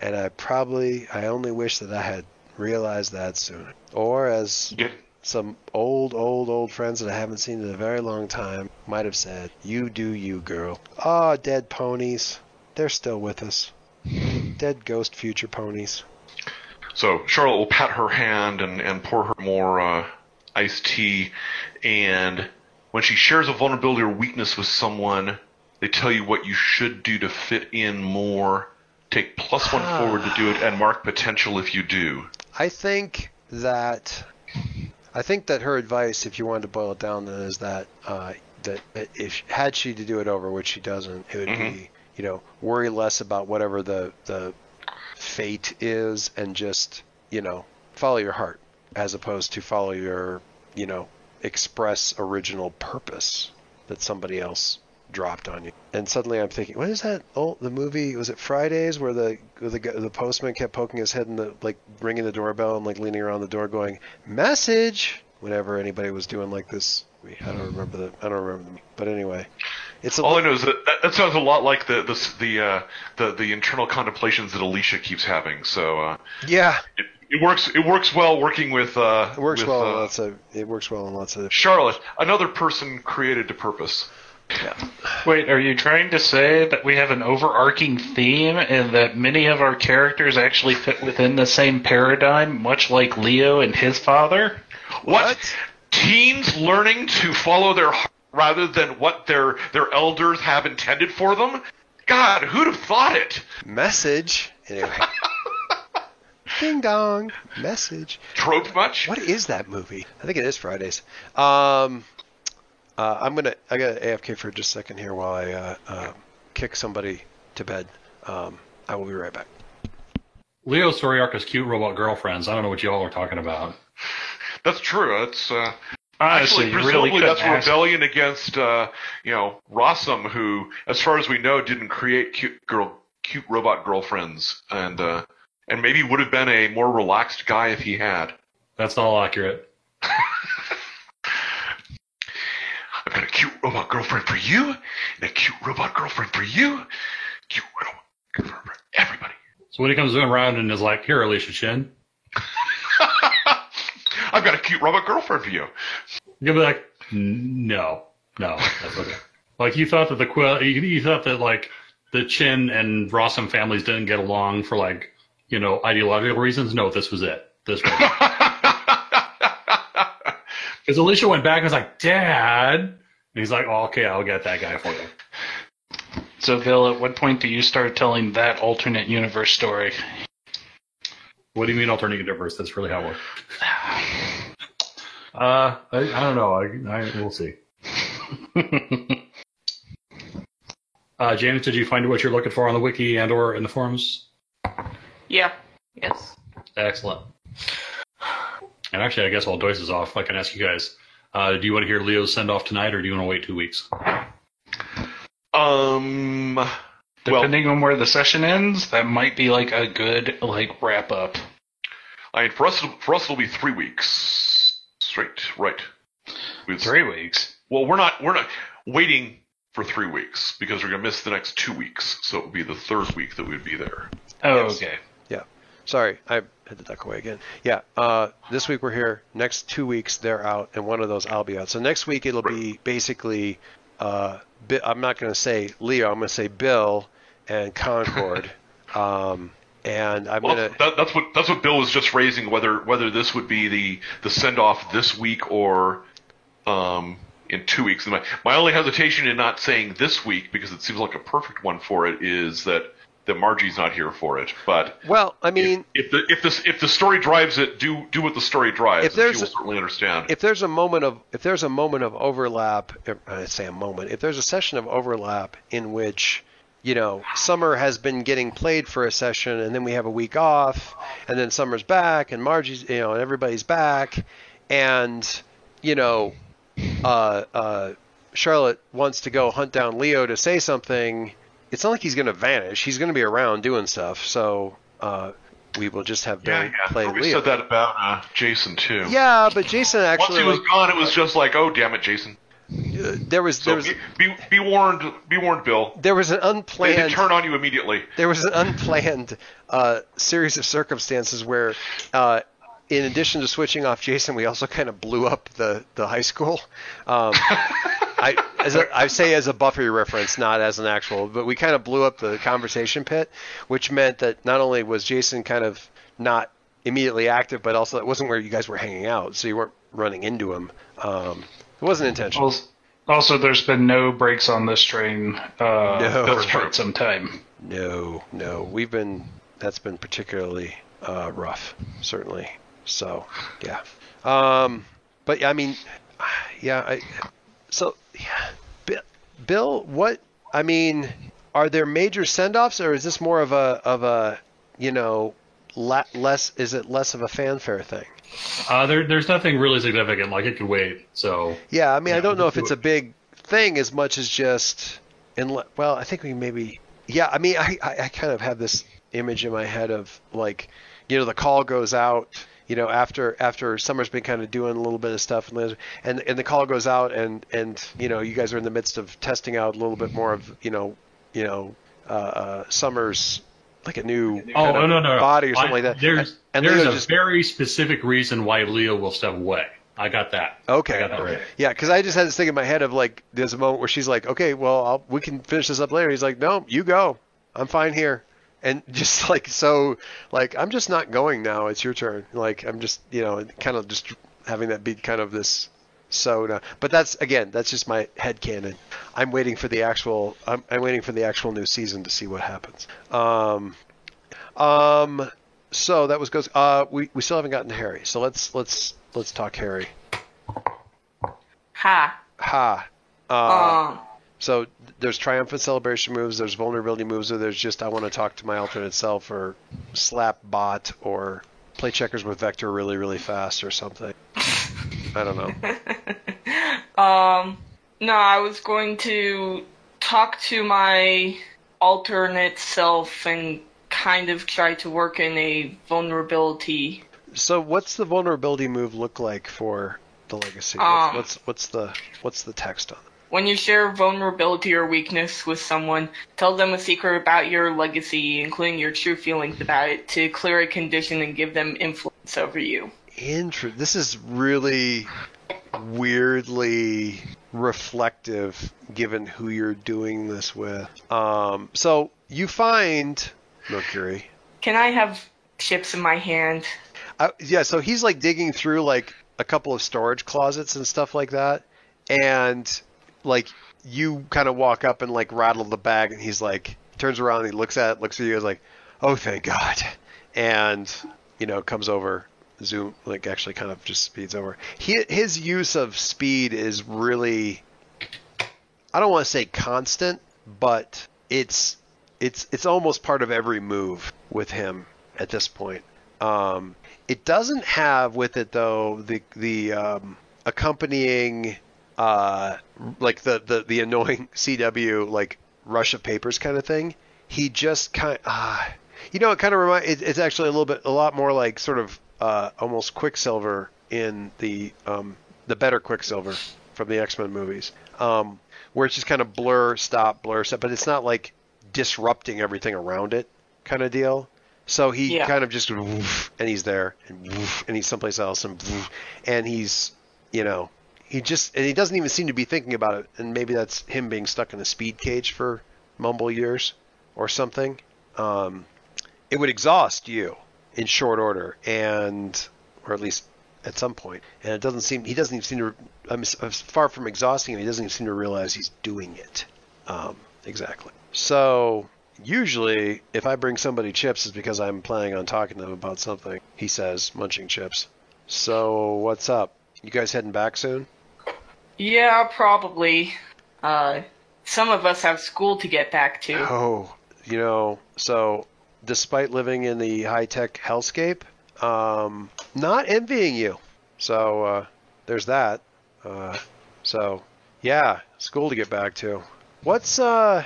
and I probably, I only wish that I had realized that sooner. Or as Get some old, old, old friends that I haven't seen in a very long time might have said, You do you, girl. Ah, dead ponies. They're still with us. Dead ghost future ponies. So Charlotte will pat her hand and, and pour her more uh, iced tea, and when she shares a vulnerability or weakness with someone, they tell you what you should do to fit in more. Take plus one forward to do it, and mark potential if you do. I think that I think that her advice, if you wanted to boil it down, then is that uh, that if had she to do it over, which she doesn't, it would Mhm. be you know worry less about whatever the the fate is, and just you know follow your heart as opposed to follow your you know express original purpose that somebody else dropped on you. And suddenly I'm thinking, what is that? Oh, the movie was it Fridays where the where the the postman kept poking his head in the like ringing the doorbell and like leaning around the door going message whenever anybody was doing like this. I don't remember the I don't remember the but anyway, it's a All I know is that that, that sounds a lot like the the the, uh, the the internal contemplations that Alicia keeps having. So uh, yeah, it, it works. It works well working with. Uh, it works with, well. in Uh, lots of it works well in lots of Charlotte, another person created to purpose. Wait, are you trying to say that we have an overarching theme and that many of our characters actually fit within the same paradigm, much like Leo and his father? What? Teens learning to follow their heart rather than what their their elders have intended for them? God, who'd have thought it? message anyway. *laughs* Ding dong, message. Trope much? What is that movie? I think it is Fridays. Um, uh, I'm gonna I got AFK for just a second here while I uh, uh, kick somebody to bed. Um, I will be right back. Leo story cute robot girlfriends. I don't know what y'all are talking about. *laughs* That's true. That's uh, Honestly, actually you really that's ask. rebellion against uh, you know Rossum, who, as far as we know, didn't create cute girl, cute robot girlfriends, and uh, and maybe would have been a more relaxed guy if he had. That's all accurate. *laughs* I've got a cute robot girlfriend for you, and a cute robot girlfriend for you, cute robot girlfriend for everybody. So when he comes around and is like, "Here, Alicia Chin," *laughs* I've got a cute robot girlfriend for you. you'll be like, "No, no, that's okay." *laughs* like you thought that the Quill, you, you thought that like the Chin and Rossum families didn't get along for like you know ideological reasons. No, this was it. This was *laughs* because Alicia went back and was like, "Dad," and he's like, oh, "Okay, I'll get that guy for you." So, Bill, at what point do you start telling that alternate universe story? What do you mean alternate universe? That's really how it works. *sighs* Uh, I, I don't know. I, I we'll see. *laughs* Uh, James, did you find what you're looking for on the wiki and or in the forums? Yeah. Yes. Excellent. And actually, I guess while Doyce is off, I can ask you guys: uh, Do you want to hear Leo's send off tonight, or do you want to wait two weeks? um, well, Depending on where the session ends, that might be like a good like wrap up. I mean, for us, for us, it'll be three weeks straight, right? With- Three weeks. Well, we're not we're not waiting for three weeks because we're gonna miss the next two weeks, so it would be the third week that we'd be there. Oh, Yes. okay. Sorry, I had to duck away again. Yeah, uh, this week we're here. Next two weeks they're out, and one of those I'll be out. So next week it'll be basically, uh, I'm not going to say Leo. I'm going to say Bill and Concord. *laughs* um, and I'm Well, going to. that, that's what that's what Bill was just raising whether whether this would be the the send off this week or um, in two weeks. And my my only hesitation in not saying this week because it seems like a perfect one for it is that that Margie's not here for it. But Well, I mean, if, if the if this if the story drives it, do do what the story drives. If and she there's will a- certainly understand. if there's a moment of if there's a moment of overlap, I say a moment, if there's a session of overlap in which you know Summer has been getting played for a session, and then we have a week off, and then Summer's back, and Margie's you know, and everybody's back, and you know, uh, uh, Charlotte wants to go hunt down Leo to say something. It's not like he's going to vanish. He's going to be around doing stuff. So uh, we will just have Bill yeah, yeah. play We Leo. said that about uh, Jason too. Yeah, but Jason actually. Once he was gone, it was just like, oh damn it, Jason. uh, there was So there was be, be be warned, be warned, Bill. there was an They, they unplanned turn on you immediately. there was an unplanned uh, series of circumstances where, uh, in addition to switching off Jason, we also kind of blew up the the high school. Um, *laughs* I as a, I say as a Buffy reference, not as an actual, but we kind of blew up the conversation pit, which meant that not only was Jason kind of not immediately active, but also it wasn't where you guys were hanging out, so you weren't running into him. Um, it wasn't intentional. Well, Also, there's been no breaks on this train uh, No. for quite some time. No, no, we've been that's been particularly uh, rough, certainly. So, yeah. Um, but I mean, yeah. I, so, yeah, Bill, what? I mean, are there major send-offs, or is this more of a of a you know la- less? Is it less of a fanfare thing? Uh, there, there's nothing really significant. Like it could wait. So Yeah, I mean, I don't know if it's a big thing as much as just, in well, I think we maybe, yeah. I mean, I, I, I kind of have this image in my head of like, you know, the call goes out, you know, after after Summer's been kind of doing a little bit of stuff, and and and the call goes out, and and you know, you guys are in the midst of testing out a little bit more of, you know, you know, uh, uh, Summer's like a new Oh no, no, no. body or something I- like that. There's and there's a just very specific reason why Leo will step away. I got that. Okay. I got that right. Yeah, because I just had this thing in my head of like, there's a moment where she's like, okay, well, I'll, we can finish this up later. He's like, no, you go. I'm fine here. And *laughs* just like, so, like, I'm just not going now. It's your turn. Like, I'm just, you know, kind of just having that be kind of this soda. But that's, again, that's just my head canon. I'm waiting for the actual, I'm, I'm waiting for the actual new season to see what happens. Um, um, so that was goes. Uh, we, we still haven't gotten to Harry. So let's, let's, let's talk Harry. Ha. Ha. Uh, Um. So there's triumphant celebration moves, there's vulnerability moves, or there's just I want to talk to my alternate self, or slap bot, or play checkers with Vector really, really fast, or something. I don't know. *laughs* Um. No, I was going to talk to my alternate self and kind of try to work in a vulnerability. So what's the vulnerability move look like for the legacy? Um, what's what's the what's the text on? it? When you share vulnerability or weakness with someone, tell them a secret about your legacy, including your true feelings about it, to clear a condition and give them influence over you. Inter- this is really weirdly reflective given who you're doing this with. Um, so you find Mercury. Can I have chips in my hand? I, yeah, so he's like digging through like a couple of storage closets and stuff like that, and like you kind of walk up and like rattle the bag, and he's like turns around and he looks at it, looks at you, is like, oh thank God, and you know comes over, zoom like actually kind of just speeds over. He, his use of speed is really, I don't want to say constant, but it's it's it's almost part of every move with him at this point. Um, it doesn't have with it though the the um, accompanying uh, like the, the the annoying *laughs* CW like rush of papers kind of thing. He just kind uh, you know it kind of remind it, it's actually a little bit a lot more like sort of uh, almost Quicksilver in the um, the better Quicksilver from the X Men movies, um, where it's just kind of blur stop blur stop, but it's not like disrupting everything around it kind of deal. So he Yeah. kind of just woof, and he's there and woof, and he's someplace else and woof, and he's you know he just and he doesn't even seem to be thinking about it. And maybe that's him being stuck in a speed cage for mumble years or something. Um, it would exhaust you in short order and or at least at some point. and it doesn't seem he doesn't even seem to I'm as far from exhausting him he doesn't even seem to realize he's doing it. Um, exactly. So usually if i bring somebody chips it's because i'm planning on talking to them about something he says munching chips. So what's up? You guys heading back soon Yeah, probably. Uh, some of us have school to get back to. Oh, you know, so despite living in the high tech hellscape, um, not envying you. So uh, there's that. Uh, so yeah, school to get back to. What's uh?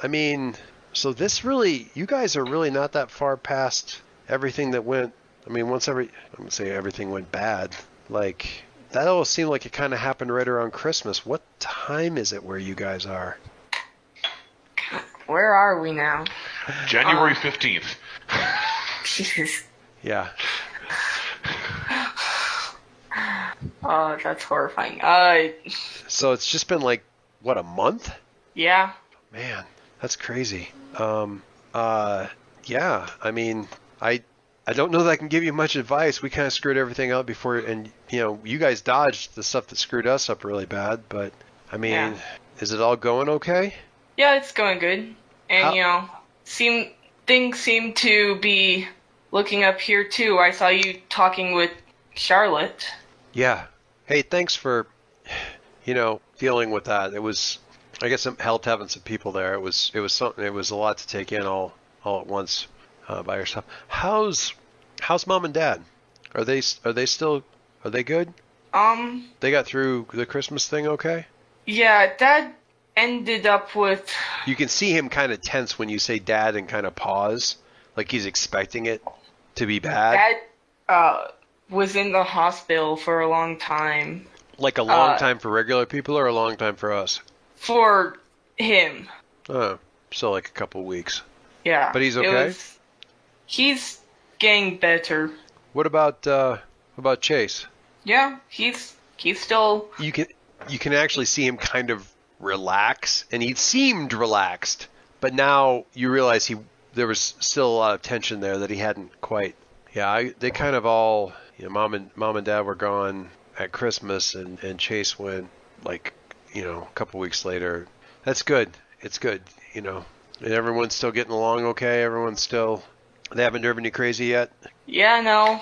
I mean, so this really, you guys are really not that far past everything that went. I mean, once every, I'm gonna say everything went bad. Like that all seemed like it kind of happened right around Christmas. What time is it where you guys are? Where are we now? January 15th. Jesus. Yeah. Oh, that's horrifying. Uh, So it's just been like what a month? yeah. Man, that's crazy. Um, uh, yeah. I mean, I I don't know that I can give you much advice. We kind of screwed everything up before, and you know, you guys dodged the stuff that screwed us up really bad. But I mean, Yeah. is it all going okay? Yeah, it's going good. And How- you know, seem things seem to be looking up here too. I saw you talking with Charlotte. Yeah. Hey, thanks for, you know, dealing with that. It was, I guess, it helped having some people there. It was, it was something. It was a lot to take in all, all at once, uh, by yourself. How's, how's mom and dad? Are they, are they still, are they good? Um, They got through the Christmas thing okay? yeah, Dad ended up with You can see him kind of tense when you say dad and kind of pause, like he's expecting it to be bad, Dad uh was in the hospital for a long time like a long uh, time for regular people or a long time for us. for him. Oh, so like a couple weeks. Yeah. But he's it okay? was- he's getting better. What about, uh, about Chase? Yeah, he's he's still you can you can actually see him kind of relax, and he seemed relaxed, but now you realize he there was still a lot of tension there that he hadn't quite. Yeah, I, they kind of all, you know, mom and mom and dad were gone at Christmas, and and Chase went like, you know, a couple weeks later. That's good. It's good. You know, and everyone's still getting along okay. Everyone's still. They haven't driven you crazy yet. yeah, no.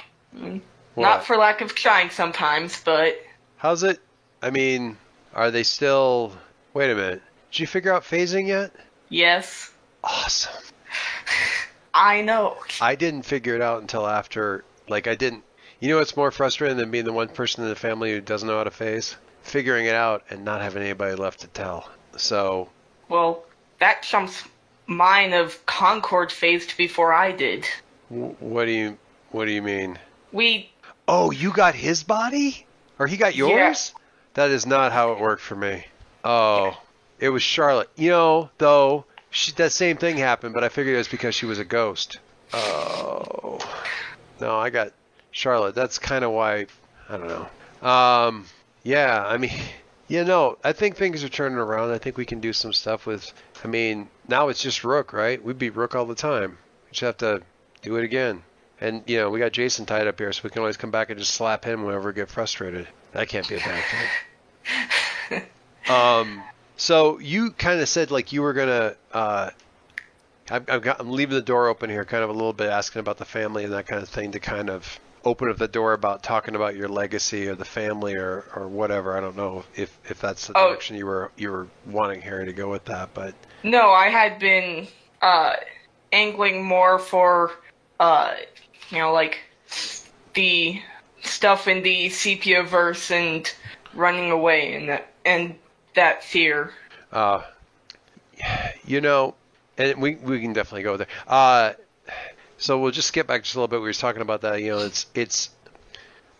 What? Not for lack of trying sometimes, but How's it? I mean, are they still? Wait a minute. Did you figure out phasing yet? yes, Awesome. *laughs* I know. I didn't figure it out until after. Like, I didn't. You know what's more frustrating than being the one person in the family who doesn't know how to phase? Figuring it out and not having anybody left to tell. So, Well, that trumps mine of Concord phased before I did. what do you what do you mean? We Oh, you got his body, or he got yours? That is not how it worked for me. Oh, it was Charlotte. You know, though, she, that same thing happened, but I figured it was because she was a ghost. Oh, no, I got Charlotte. That's kind of why. I don't know. Um, yeah, I mean, *laughs* you know, I think things are turning around. I think we can do some stuff with. I mean, now it's just Rook, right? We beat Rook all the time. We just have to do it again. And you know, we got Jason tied up here, so we can always come back and just slap him whenever we get frustrated. That can't be a bad thing. *laughs* um, so you kind of said like you were gonna. Uh, I've, I've got, I'm leaving the door open here, kind of a little bit asking about the family and that kind of thing to kind of open up the door about talking about your legacy or the family or, or whatever. I don't know if if that's the Oh. direction you were you were wanting Harry to go with that, but no, I had been uh angling more for uh you know like the stuff in the sepia verse and running away and that and that fear. Uh, you know, and we we can definitely go there. Uh, so we'll just skip back just a little bit. We were talking about that. You know, it's it's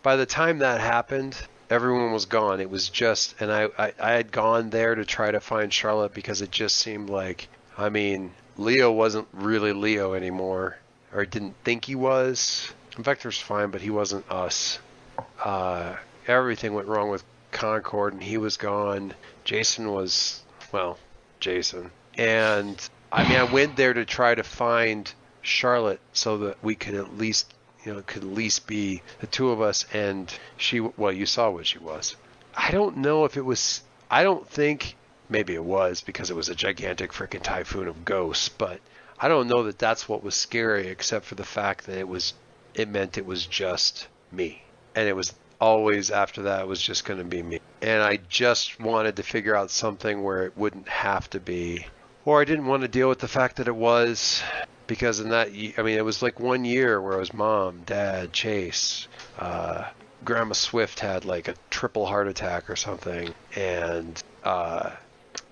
by the time that happened, everyone was gone. It was just, and I I, I had gone there to try to find Charlotte because it just seemed like, I mean, Leo wasn't really Leo anymore, or didn't think he was. Vector's fine, but he wasn't us. Uh, everything went wrong with Concord, and he was gone. Jason was, well, Jason. And I mean, I went there to try to find Charlotte so that we could at least, you know, could at least be the two of us. And she, well, you saw what she was. I don't know if it was. I don't think maybe it was because it was a gigantic freaking typhoon of ghosts, but I don't know that that's what was scary, except for the fact that it was. It meant it was just me, and it was always after that it was just going to be me. And I just wanted to figure out something where it wouldn't have to be, or I didn't want to deal with the fact that it was, because in that I mean it was like one year where it was mom, dad, Chase, uh, Grandma Swift had like a triple heart attack or something, and uh,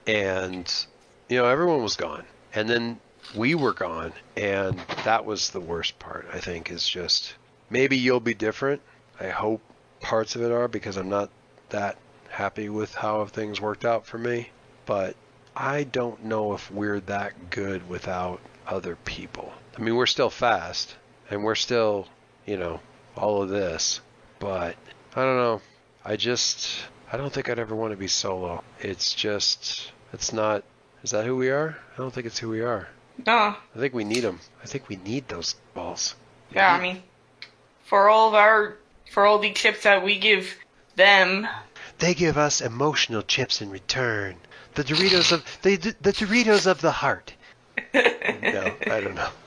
and you know everyone was gone, and then we were gone, and that was the worst part. I think is just maybe you'll be different. I hope parts of it are because I'm not that happy with how things worked out for me, but I don't know if we're that good without other people. I mean, we're still fast and we're still, you know, all of this, but I don't know. I just I don't think I'd ever want to be solo. It's just it's not is that who we are? I don't think it's who we are. No, I think we need them. I think we need those balls. yeah, I mhm. mean, for all of our, for all the tips that we give them, they give us emotional chips in return. The Doritos of they the Doritos of the heart. No, I don't know. *laughs*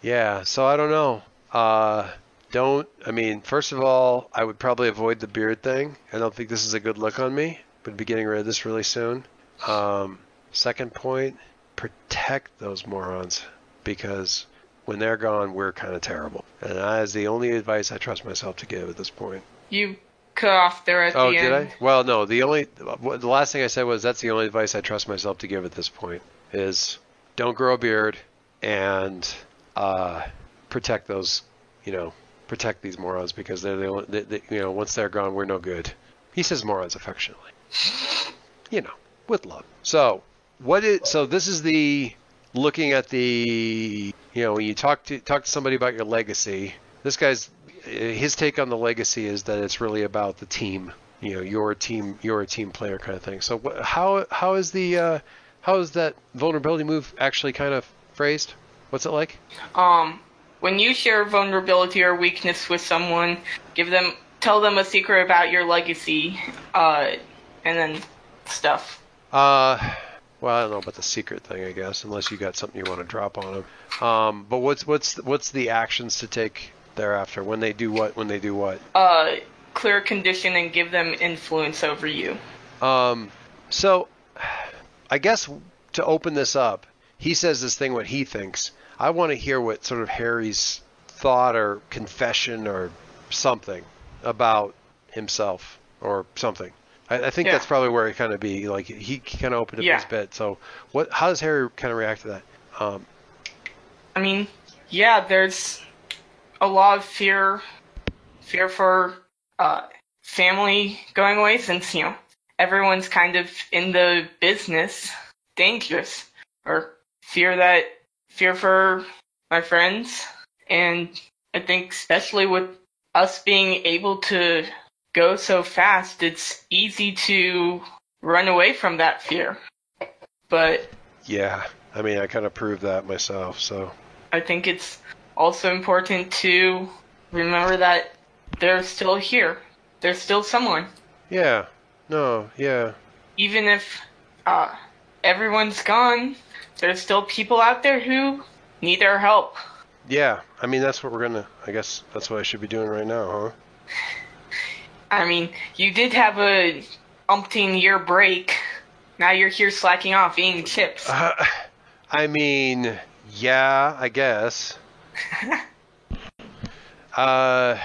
Yeah, so I don't know. Uh, don't. I mean, first of all, I would probably avoid the beard thing. I don't think this is a good look on me. But be getting rid of this really soon. Um, second point, protect those morons because when they're gone, we're kind of terrible. And that is the only advice I trust myself to give at this point. You cut off there at Oh, the did. I? Well, no. The only the last thing I said was that's the only advice I trust myself to give at this point is don't grow a beard and uh, protect those, you know, protect these morons because they're the only, they, they, you know, once they're gone, we're no good. He says morons affectionately, you know, with love. So what is so this is the looking at the you know when you talk to talk to somebody about your legacy. This guy's his take on the legacy is that it's really about the team. You know, your team, you're a team player kind of thing. So how how is the uh, how is that vulnerability move actually kind of phrased? What's it like? Um, when you share vulnerability or weakness with someone, give them, tell them a secret about your legacy, uh, and then stuff. Uh, well, I don't know about the secret thing, I guess, unless you got something you want to drop on them. Um, but what's what's what's the actions to take thereafter when they do what? When they do what? Uh, clear condition and give them influence over you. Um, so, I guess to open this up, he says this thing what he thinks. I want to hear what sort of Harry's thought or confession or something about himself or something. I, I think Yeah. that's probably where it kind of be like he kind of opened up Yeah. his bit. So, what? How does Harry kind of react to that? Um, I mean, yeah, there's a lot of fear, fear for uh, family going away since you know everyone's kind of in the business, dangerous, or fear that fear for my friends, and I think especially with us being able to go so fast, it's easy to run away from that fear. But yeah, I mean, I kind of proved that myself. So, I think it's also important to remember that they're still here. There's still someone. yeah, no, yeah, Even if uh, everyone's gone, there's still people out there who need our help. yeah. I mean, that's what we're gonna. I guess that's what I should be doing right now, huh? *sighs* I mean, you did have a umpteen year break. Now you're here slacking off eating chips. Uh, *sighs* I mean, yeah, I guess. *laughs* uh,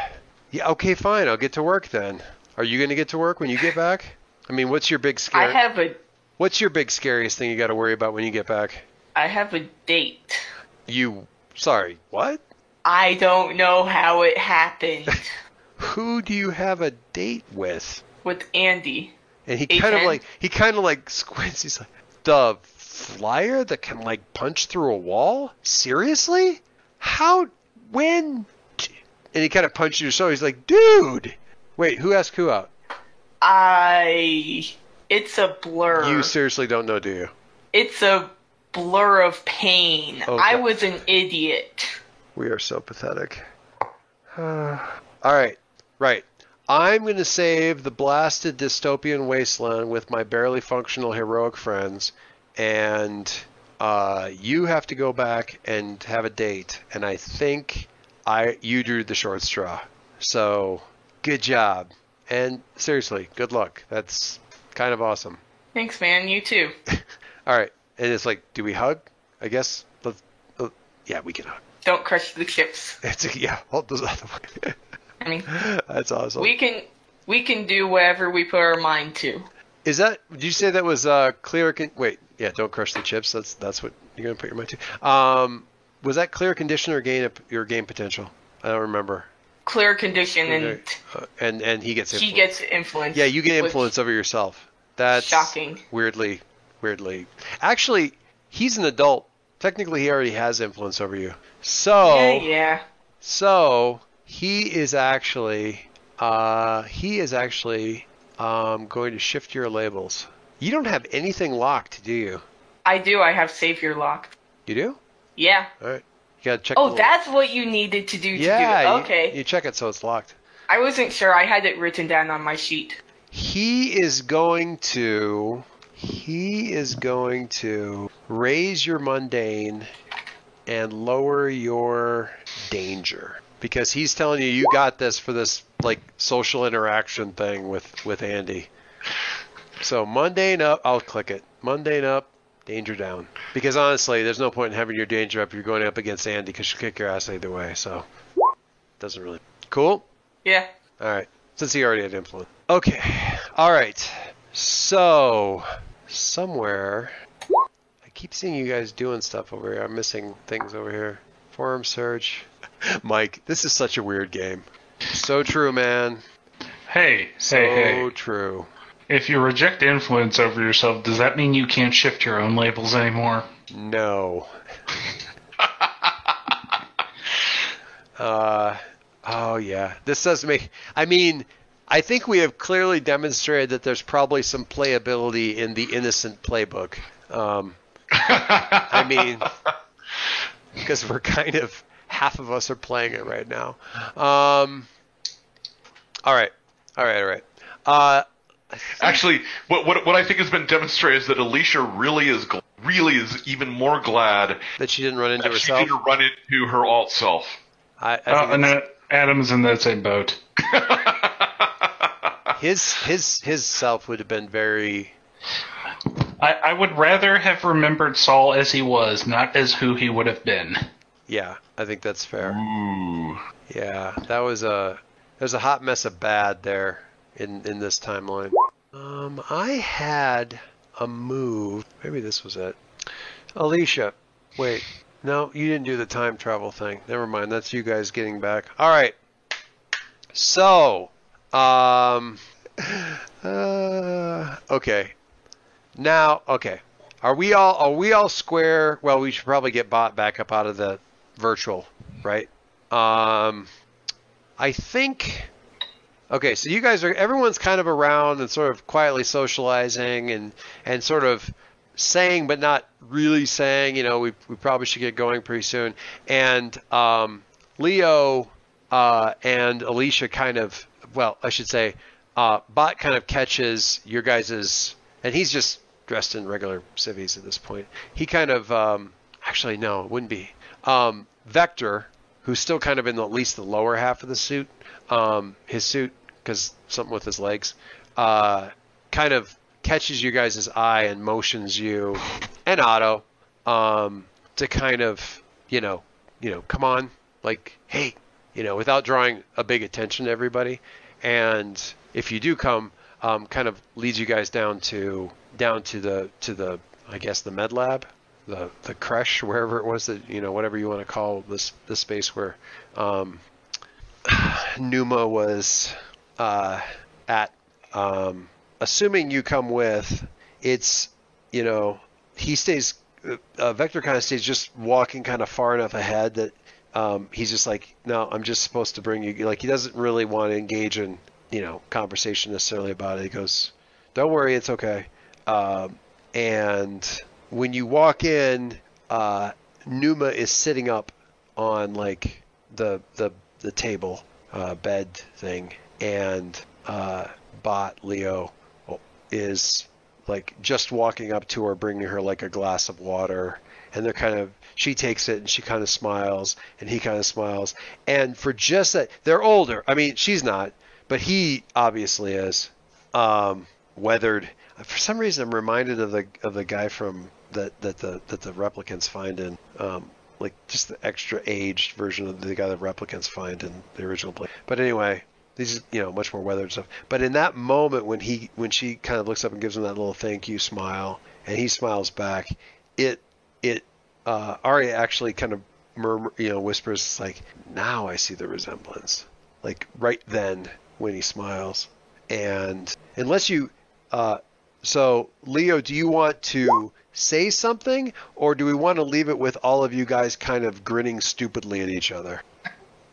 yeah, okay, fine. I'll get to work then. Are you going to get to work when you get back? I mean, what's your big scare? I have a what's your big scariest thing you got to worry about when you get back? I have a date. You, sorry, what? I don't know how it happened *laughs* Who do you have a date with? with Andy. And he kind of like he kind of like *laughs* squints. He's like, the flyer that can like punch through a wall? Seriously? How? When? And he kind of punches your shoulder. He's like, dude. Wait, who asked who out? I. It's a blur. You seriously don't know, do you? It's a blur of pain. Oh, I God. was an idiot. We are so pathetic. *sighs* All right, right. I'm going to save the blasted dystopian wasteland with my barely functional heroic friends, and uh, you have to go back and have a date. And I think I you drew the short straw. So good job. And seriously, good luck. That's kind of awesome. Thanks, man. You too. *laughs* All right, and it's like, do we hug? I guess. Let's. Uh, yeah, we can hug. Don't crush the chips. It's yeah. Hold those out the way. I mean, That's awesome. we can we can do whatever we put our mind to. Is that? Did you say that was uh, clear? Con- wait, yeah. Don't crush the chips. That's that's what you're gonna put your mind to. Um, was that clear condition or gain your game potential? I don't remember. Clear condition, and Uh, and and he gets he influence. gets influence. Yeah, you get influence over yourself. That's Shocking. Weirdly, weirdly. Actually, he's an adult. Technically, he already has influence over you. So. Yeah, yeah. So he is actually uh, he is actually um, going to shift your labels. You don't have anything locked, do you? I do. I have savior locked. You do? Yeah. All right. You gotta check. Oh, the- that's what you needed to do to yeah. do it. you- Okay. You, check it so it's locked. I wasn't sure. I had it written down on my sheet. he is going to he is going to raise your mundane and lower your danger because he's telling you you got this for this like social interaction thing with with Andy. So mundane up, I'll click it. Mundane up, danger down. Because honestly, there's no point in having your danger up if you're going up against Andy because she'll kick your ass either way. So doesn't really cool. Yeah. All right. Since he already had influence. Okay. All right. So somewhere, I keep seeing you guys doing stuff over here. I'm missing things over here. Forum search. *laughs* Mike, this is such a weird game. So true, man. Hey, So hey, hey. true. If you reject influence over yourself, does that mean you can't shift your own labels anymore? No. *laughs* uh, oh yeah. This does make. I mean, I think we have clearly demonstrated that there's probably some playability in the innocent playbook. Um, I *laughs* mean, because we're kind of half of us are playing it right now. Um, all right, all right, all right. Uh, Actually, what, what what I think has been demonstrated is that Alicia really is gl- really is even more glad that she didn't run into that she didn't run into her alt self. I, I Uh, and it's- Adam's in that same boat. *laughs* his his his self would have been very I, I would rather have remembered Saul as he was, not as who he would have been. Yeah, I think that's fair. Ooh. Yeah, that was a there's a hot mess of bad there in in this timeline. Um, I had a move. Maybe this was it. Alicia, wait, no, you didn't do the time travel thing. Never mind. That's you guys getting back. All right. So, um, *laughs* uh, okay. Now, okay. Are we all are we all square? Well, we should probably get bot back up out of the virtual, right? Um, I think. Okay, so you guys are everyone's kind of around and sort of quietly socializing and and sort of saying but not really saying. You know, we we probably should get going pretty soon. And um, Leo uh, and Alicia kind of well, I should say, uh, Bot kind of catches your guys's, and he's just dressed in regular civvies at this point. He kind of um, actually no, it wouldn't be. Um, Vector, who's still kind of in the, at least the lower half of the suit, um, his suit because something with his legs, uh, kind of catches you guys' eye and motions you and Otto um, to kind of you know you know come on like hey you know without drawing a big attention to everybody. And if you do come um, kind of leads you guys down to down to the to the I guess the med lab the the creche wherever it was that you know whatever you want to call this this space where um, *sighs* Numa was uh, at um, assuming you come with it's you know he stays uh, Vector kind of stays just walking kind of far enough ahead that um, he's just like no I'm just supposed to bring you like he doesn't really want to engage in you know conversation necessarily about it. He goes don't worry it's okay. Um, and when you walk in uh, Numa is sitting up on like the the the table uh, bed thing and uh, bot Leo is like just walking up to her bringing her like a glass of water. And they're kind of she takes it and she kind of smiles and he kind of smiles. And for just that they're older. I mean she's not but he obviously is um, weathered. For some reason i'm reminded of the of the guy from that that the that the replicants find in um, like just the extra aged version of the guy the replicants find in the original play. But anyway these you know much more weathered stuff. But in that moment when he when she kind of looks up and gives him that little thank you smile and he smiles back it it uh Arya actually kind of murmur you know whispers like now I see the resemblance. Like right then when he smiles. And unless you uh so Leo do you want to say something or do we want to leave it with all of you guys kind of grinning stupidly at each other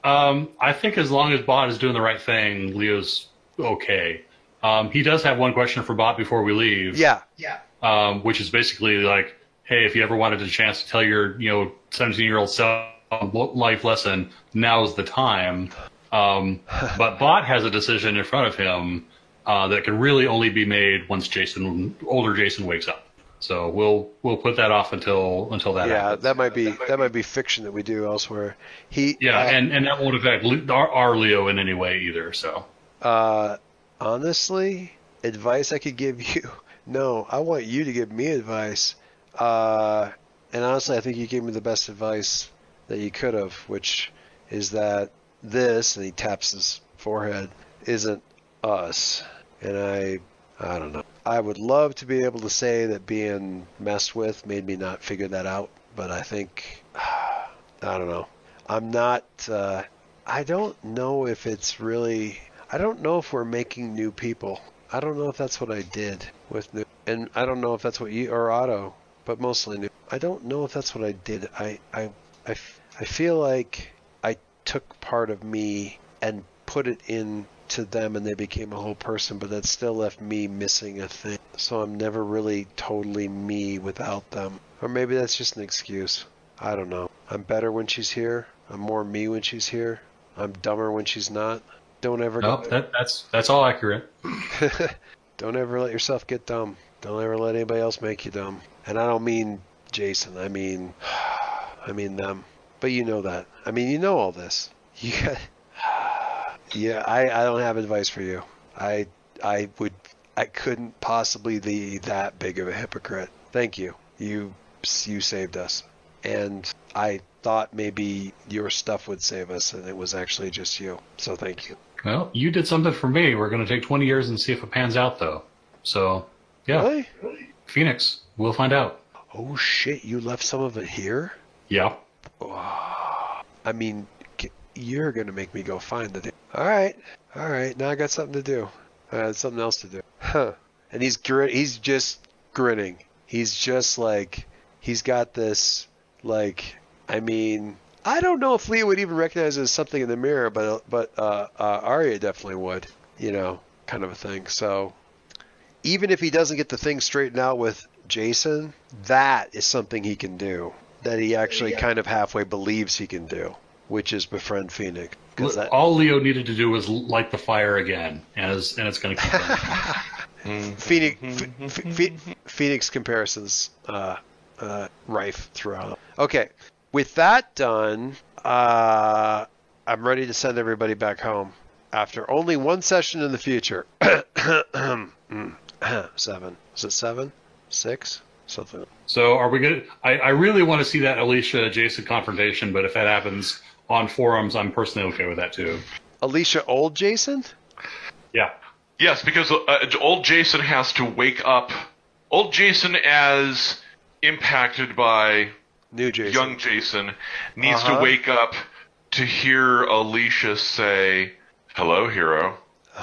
Um, I think as long as Bot is doing the right thing, Leo's okay. Um, he does have one question for Bot before we leave. yeah Um, which is basically like, hey, if you ever wanted a chance to tell your, you know, 17 year old self a life lesson, now's the time. Um, *laughs* but Bot has a decision in front of him. uh, that can really only be made once Jason, older Jason, wakes up. So we'll we'll put that off until until that. yeah, happens. that might be that might be fiction that we do elsewhere. He Yeah, uh, and, and that won't affect our, our Leo in any way either. So Uh, honestly, advice I could give *laughs* you. No, I want you to give me advice. Uh, and honestly, I think you gave me the best advice that you could have, which is that this, and he taps his forehead, isn't us. And I, I don't know. I would love to be able to say that being messed with made me not figure that out, but I think, *sighs* I don't know. I'm not, uh, I don't know if it's really. I don't know if we're making new people. I don't know if that's what I did with new, and I don't know if that's what you or Otto, but mostly new. I don't know if that's what I did. I I I, I feel like I took part of me and put it into them, and they became a whole person, but that still left me missing a thing. So I'm never really totally me without them. Or maybe that's just an excuse. I don't know. I'm better when she's here. I'm more me when she's here. I'm dumber when she's not. Don't ever no, that, that's that's all accurate. *laughs* don't ever let yourself get dumb. Don't ever let anybody else make you dumb. And I don't mean Jason. I mean *sighs* I mean them. But you know that. I mean you know all this. *laughs* You got Yeah, I, I don't have advice for you. I I would I couldn't possibly be that big of a hypocrite. Thank you. You you saved us. And I thought maybe your stuff would save us and it was actually just you. So thank you. Well, you did something for me. We're going to take 20 years and see if it pans out, though. So, yeah, Really? Phoenix, we'll find out. Oh shit, you left some of it here? Yeah. I mean, you're gonna make me go find the. All right, all right. Now I got something to do. I had something else to do. Huh? And he's grin. He's just grinning. He's just like he's got this like. I mean, I don't know if Leo would even recognize it as something in the mirror, but but uh, uh, Arya definitely would. You know, kind of a thing. So even if he doesn't get the thing straightened out with Jason, that is something he can do. That he actually kind of halfway believes he can do, which is befriend Phoenix. that, All Leo needed to do was light the fire again, and it's, and it's going to keep burning. Phoenix, Ph- Ph- Phoenix comparisons uh, uh, rife throughout. Okay, with that done, uh, I'm ready to send everybody back home after only one session in the future. *coughs* Seven. Is it seven? Six? Something. So are we going to... I, I really want to see that Alicia-Jason confrontation, but if that happens on forums, I'm personally okay with that, too. Alicia Old Jason? Yeah. Yes, because uh, old Jason has to wake up. Old Jason, as impacted by New Jason. young Jason, needs Uh-huh. to wake up to hear Alicia say, "Hello, hero," *laughs*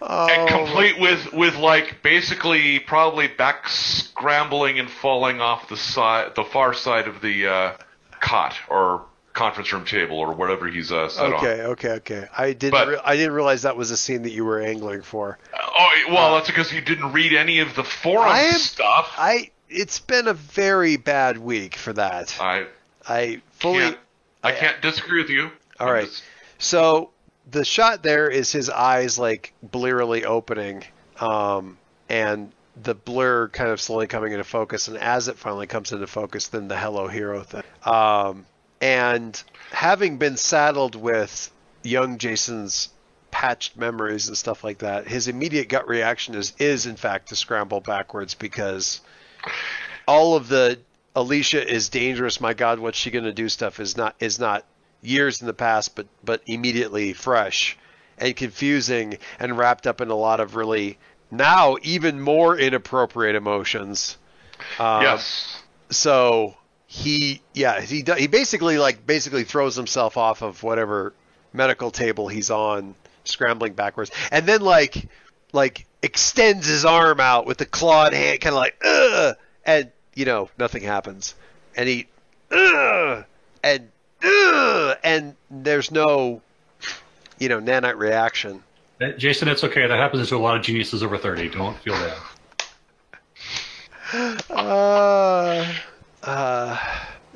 Oh, and complete with with like basically probably back scrambling and falling off the side, the far side of the uh, cot or conference room table or whatever he's uh, set on. Okay, okay, okay. I didn't. But- re- I didn't realize that was a scene that you were angling for. Oh well, that's because you didn't read any of the forum I am- stuff. I. It's been a very bad week for that. I I fully. can't. I can't disagree with you. All I'm right. just- So the shot there is his eyes like blearily opening, um, and the blur kind of slowly coming into focus. And as it finally comes into focus, then the "Hello Hero" thing. Um, and having been saddled with young Jason's patched memories and stuff like that, his immediate gut reaction is is in fact to scramble backwards because all of the Alicia is dangerous. My God, what's she going to do? Stuff is not is not years in the past, but but immediately fresh and confusing and wrapped up in a lot of really now even more inappropriate emotions. Um, yes. So he yeah he he basically like basically throws himself off of whatever medical table he's on, scrambling backwards, and then like like extends his arm out with the clawed hand, kind of like ugh, and you know nothing happens, and he ugh, and ugh, and there's no you know nanite reaction. Uh, Jason, it's okay. That happens to a lot of geniuses over 30. Don't feel bad. *laughs* Uh, uh,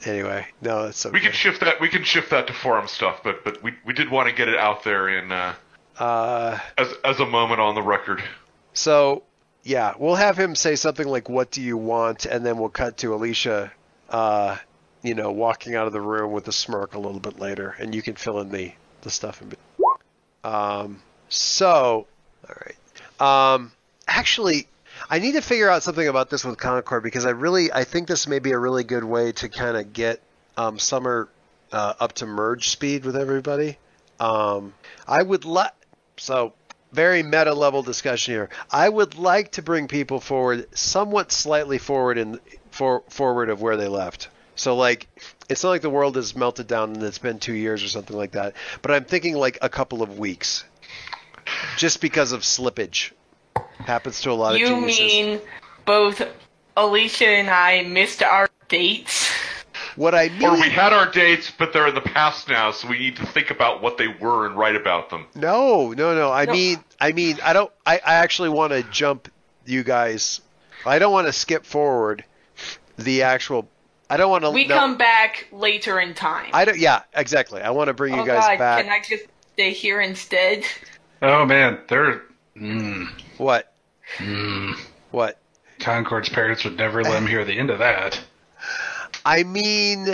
anyway, no, it's okay. We can shift that. We can shift that to forum stuff, but but we we did want to get it out there in uh, Uh, As as a moment on the record. so yeah, we'll have him say something like, "What do you want?" and then we'll cut to Alicia, uh, you know, walking out of the room with a smirk a little bit later, and you can fill in the the stuff in between. Um, so, all right. Um, actually, I need to figure out something about this with Concord because I really I think this may be a really good way to kind of get um, Summer uh, up to merge speed with everybody. Um, I would like so very meta level discussion here. I would like to bring people forward somewhat slightly forward in for forward of where they left. So like it's not like the world has melted down and it's been two years or something like that. But I'm thinking like a couple of weeks, just because of slippage. Happens to a lot of You geniuses. mean both Alicia and I missed our dates? what I mean, Or we had our dates, but they're in the past now, so we need to think about what they were and write about them. No, no, no. I No. mean, I mean, I don't. I, I actually want to jump you guys. I don't want to skip forward the actual. I don't want to. We no, come back later in time. I don't. Yeah, exactly. I want to bring you oh guys god, back. can I just stay here instead? Oh man, they're mm, What? mm, What? Concord's parents would never let him hear the end of that. I mean,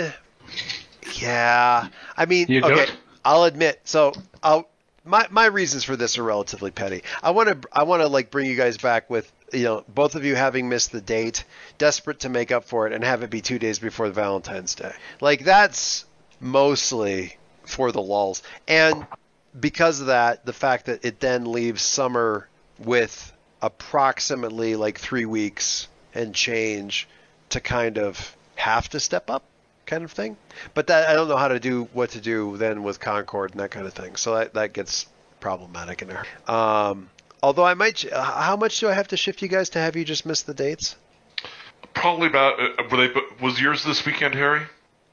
yeah. I mean, You okay. I'll admit. So, I'll my my reasons for this are relatively petty. I want to I want to like bring you guys back with you know both of you having missed the date, desperate to make up for it, and have it be two days before the Valentine's Day. Like that's mostly for the lulls, and because of that, the fact that it then leaves summer with approximately like three weeks and change to kind of have to step up kind of thing. But that I don't know how to do what to do then with Concord and that kind of thing. So that that gets problematic in there. Um, although I might, how much do I have to shift you guys to have you just miss the dates? Probably about. Uh, were they? Was yours this weekend, Harry?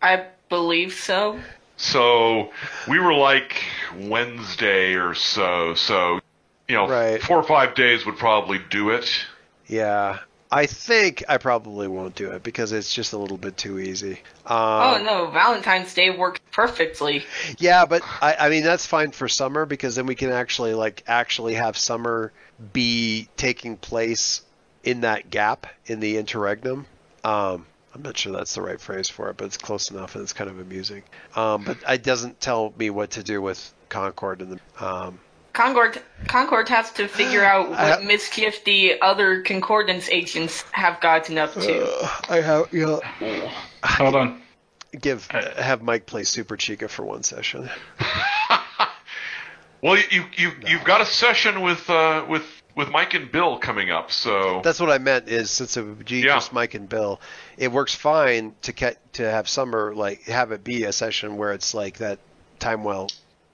I believe so. So we were like Wednesday or so. So you know, Right. four or five days would probably do it. Yeah. I think I probably won't do it because it's just a little bit too easy. Um, oh no, Valentine's Day worked perfectly. Yeah, but I, I mean that's fine for summer because then we can actually like actually have summer be taking place in that gap in the interregnum. Um, I'm not sure that's the right phrase for it, but it's close enough and it's kind of amusing. Um, but it doesn't tell me what to do with Concord and the. Um, Concord Concord has to figure out what I- mischief the other concordance agents have gotten up to. I have you know, Hold on. give have Mike play Super Chica for one session. *laughs* Well, you you you you've got a session with uh, with with Mike and Bill coming up. So That's what I meant. Is since it would be Yeah. just Mike and Bill, it works fine to get to have summer like have it be a session where it's like that time well,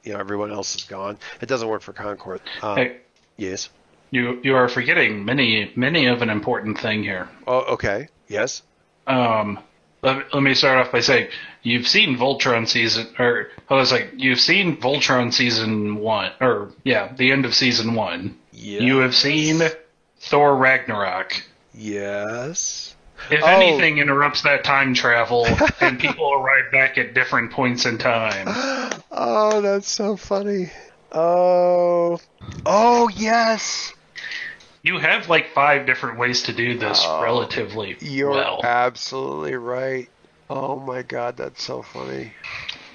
you know, everyone else is gone. It doesn't work for Concord. Um, Hey, Yes. you you are forgetting many many of an important thing here. Oh, okay. Yes. Um, let, let me start off by saying you've seen Voltron season, or I was like, you've seen Voltron season one, or yeah, the end of season one. Yes. You have seen Thor Ragnarok. Yes. If Oh. anything interrupts that time travel, and *laughs* people arrive back at different points in time. *gasps* Oh, that's so funny. Oh. Oh yes. You have like five different ways to do this relatively You're well. absolutely right. Oh my God, that's so funny.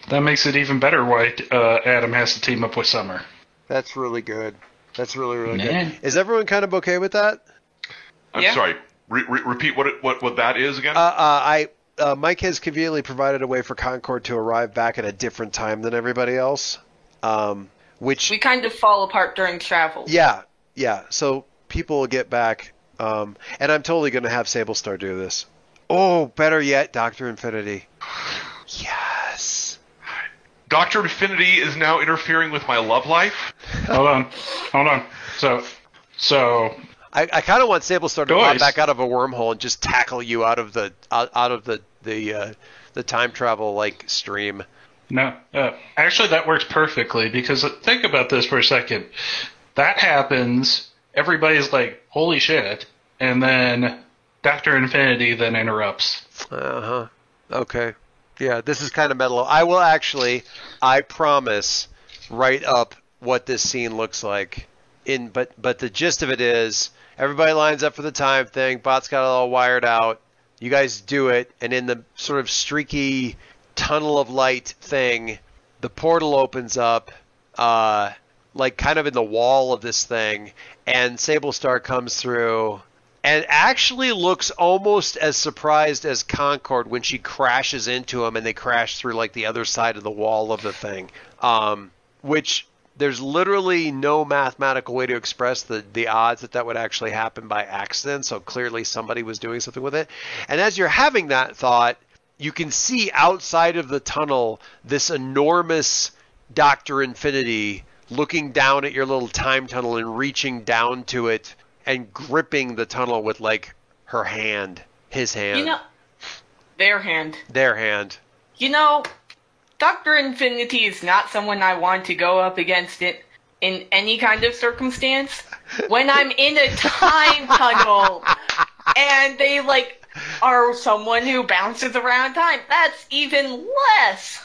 That makes it even better why uh, Adam has to team up with Summer. That's really good. That's really really Yeah. good. Is everyone kind of okay with that? I'm Yeah. sorry. Re- re- repeat what it, what what that is again. Uh, uh, I uh, Mike has conveniently provided a way for Concord to arrive back at a different time than everybody else. Um, which We kind of fall apart during travel. yeah, yeah. So people will get back, um, and I'm totally going to have Sable Star do this. Oh, better yet, Doctor Infinity. *sighs* Yes. Doctor Infinity is now interfering with my love life. hold on, hold on. So, so I, I kind of want Sable to pop Guys. back out of a wormhole and just tackle you out of the out, out of the the uh, the time travel like stream. no, uh, actually that works perfectly because think about this for a second. That happens. Everybody's like, "Holy shit!" and then Doctor Infinity then interrupts. Uh huh. Okay. Yeah, this is kind of metal. I will actually, I promise, write up what this scene looks like. In but but the gist of it is everybody lines up for the time thing. Bot's got it all wired out. You guys do it, and in the sort of streaky tunnel of light thing, the portal opens up, uh, like kind of in the wall of this thing, and Sable Star comes through and actually looks almost as surprised as Concord when she crashes into him and they crash through like the other side of the wall of the thing. Um, which there's literally no mathematical way to express the, the odds that that would actually happen by accident. So clearly somebody was doing something with it. And as you're having that thought, you can see outside of the tunnel this enormous Doctor Infinity looking down at your little time tunnel and reaching down to it and gripping the tunnel with like her hand, his hand, You know, their hand. their hand. You know, Doctor Infinity is not someone I want to go up against it in any kind of circumstance. When I'm in a time *laughs* tunnel and they like are someone who bounces around time, that's even less.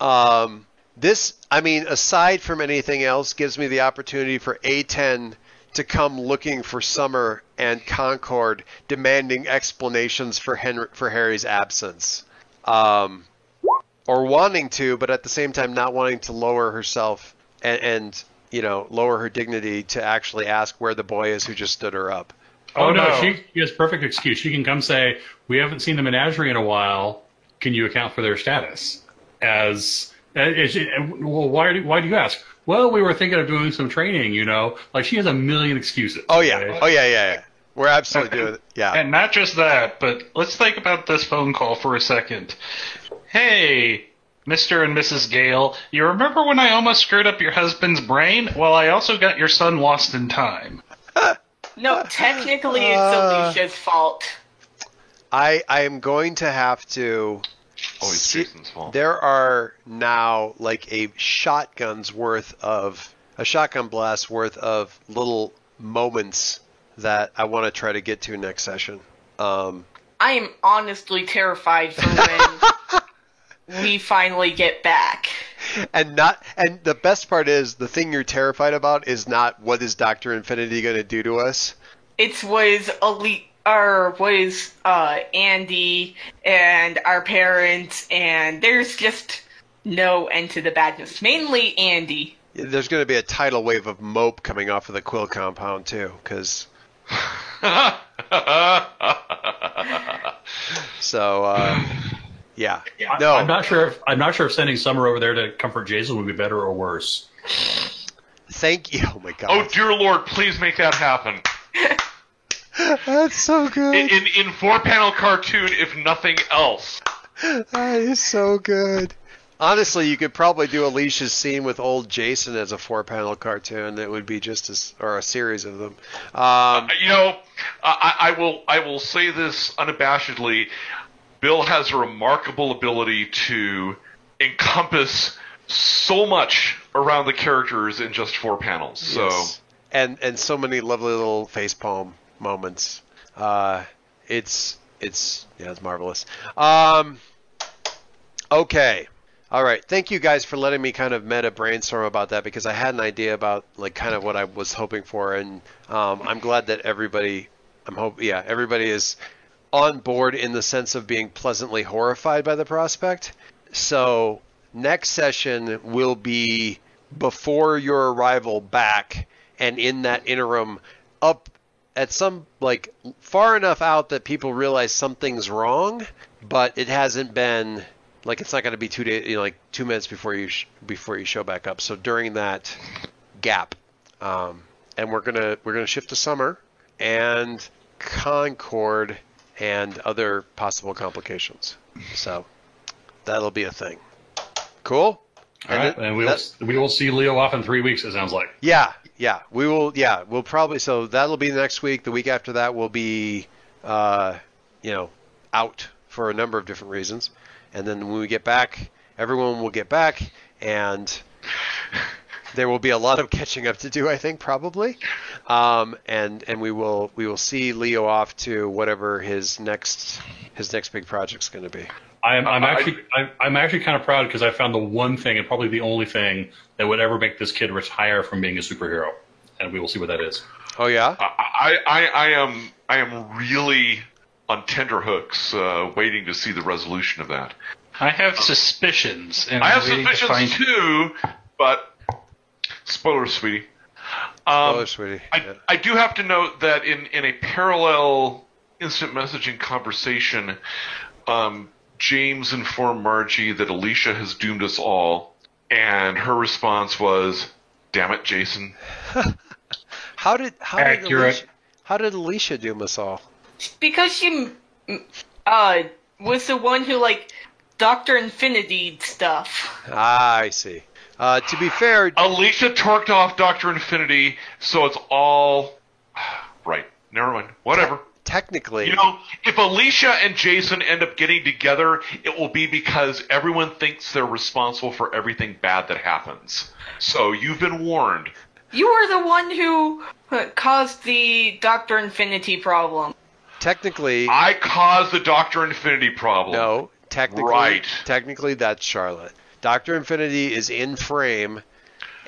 Um, this, I mean, aside from anything else, gives me the opportunity for A10 to come looking for Summer and Concord, demanding explanations for Henry, for Harry's absence, um, or wanting to, but at the same time not wanting to lower herself and, and you know lower her dignity to actually ask where the boy is who just stood her up. Oh, Oh, no, no. She, she has perfect excuse. She can come say, "We haven't seen the menagerie in a while. Can you account for their status?" As, uh, as she- uh, well, why do why do you ask? Well, we were thinking of doing some training. You know, like she has a million excuses. Oh yeah, okay? oh yeah, yeah, yeah. We're absolutely doing it. Yeah. And not just that, but let's think about this phone call for a second. Hey, Mr. and Mrs. Gale, you remember when I almost screwed up your husband's brain? Well, I also got your son lost in time. *laughs* No, technically it's Uh. Alicia's fault. I I am going to have to. Always see- Jason's fault. There are now like a shotgun's worth of a shotgun blast worth of little moments that I want to try to get to next session. Um, I am honestly terrified for *laughs* when we finally get back. and not and the best part is the thing you're terrified about is not what is Doctor Infinity going to do to us. It's was elite or was uh Andy and our parents and there's just no end to the badness. Mainly Andy. There's going to be a tidal wave of mope coming off of the Quill compound too, because *laughs* so uh, yeah. I- No. I'm not sure. If, I'm not sure if sending Summer over there to comfort Jason would be better or worse. Thank you. Oh my god. oh dear lord, please make that happen. *laughs* That's so good. In, in in four panel cartoon, if nothing else. That is so good. Honestly, you could probably do Alicia's scene with old Jason as a four-panel cartoon. It would be just as, or a series of them. Um, You know, I, I will I will say this unabashedly. Bill has a remarkable ability to encompass so much around the characters in just four panels. So yes. and and so many lovely little facepalm moments. Uh, it's it's yeah, it's marvelous. Um, okay. All right. Thank you guys for letting me kind of meta brainstorm about that because I had an idea about like kind of what I was hoping for, and um, I'm glad that everybody, I'm hope, yeah, everybody is on board in the sense of being pleasantly horrified by the prospect. So next session will be before your arrival back, and in that interim, up at some like far enough out that people realize something's wrong, but it hasn't been like it's not going to be two days, you know, like two minutes before you sh- before you show back up. So during that gap, um, and we're gonna we're gonna shift to summer and Concord and other possible complications. So that'll be a thing. Cool. All right, it- and we'll that- we will see Leo off in three weeks. It sounds like. yeah, yeah. We will. Yeah, we'll probably. So that'll be the next week. The week after that will be, uh, you know, out for a number of different reasons. And then when we get back, everyone will get back, and there will be a lot of catching up to do. I think probably, um, and and we will we will see Leo off to whatever his next his next big project's going to be. I'm, I'm actually I'm, I'm actually kind of proud because I found the one thing and probably the only thing that would ever make this kid retire from being a superhero, and we will see what that is. Oh yeah. I, I, I am I am really on tenterhooks, uh, waiting to see the resolution of that. I have suspicions, and I have I'm waiting to suspicions find- too, but spoilers, sweetie. Um, oh, sweetie. I, Yeah. I do have to note that in, in a parallel instant messaging conversation, um, James informed Margie that Alicia has doomed us all, and her response was, "Damn it, Jason." *laughs* How did how did Alicia, how did Alicia doom us all? Because she, uh, was the one who like Doctor Infinity stuff. Ah, I see. Uh, to be fair, Alicia torqued off Doctor Infinity, so it's all *sighs* right. Never mind. Whatever. technically, You know, if Alicia and Jason end up getting together, it will be because everyone thinks they're responsible for everything bad that happens. So you've been warned. You were the one who uh, caused the Doctor Infinity problem. technically, I caused the Doctor Infinity problem. no. Technically, Right. technically, that's Charlotte. Doctor Infinity is in frame,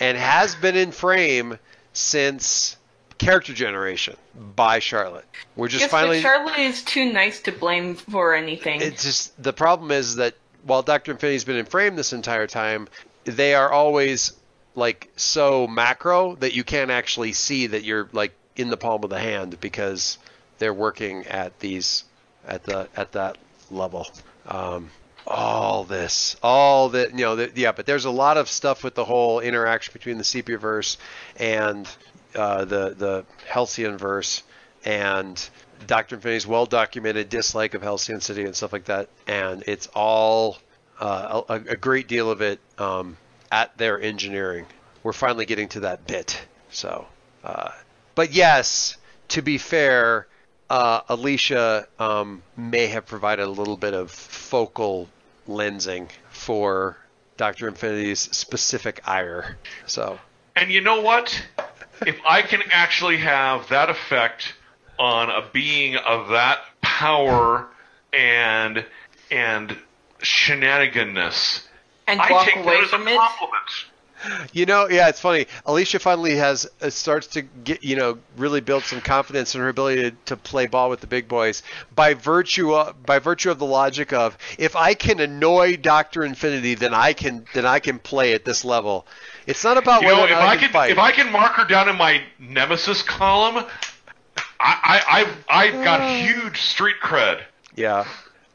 and has been in frame since character generation by Charlotte. We're just finally. Charlotte is too nice to blame for anything. it's just the problem is that while Doctor Infinity's been in frame this entire time, they are always like so macro that you can't actually see that you're like in the palm of the hand because they're working at these at the at that level. Um, all this, all that, you know, the, yeah, but there's a lot of stuff with the whole interaction between the Sepia-verse and uh, the the Halcyon verse and Doctor Infinity's well documented dislike of Halcyon City and stuff like that, and it's all uh, a, a great deal of it um, at their engineering. We're finally getting to that bit. So, uh, but yes, to be fair, uh, Alicia um, may have provided a little bit of focal lensing for Doctor Infinity's specific ire. So, And you know what? if I can actually have that effect on a being of that power and and shenaniganness, and I take away that as from a it. Compliment. You know, yeah, it's funny. Alicia finally has uh, starts to get, you know, really build some confidence in her ability to, to play ball with the big boys by virtue of, by virtue of the logic of if I can annoy Doctor Infinity, then I can then I can play at this level. It's not about You whether know, if I I can can fight. if I can mark her down in my nemesis column, I, I I've I've got huge street cred. Yeah.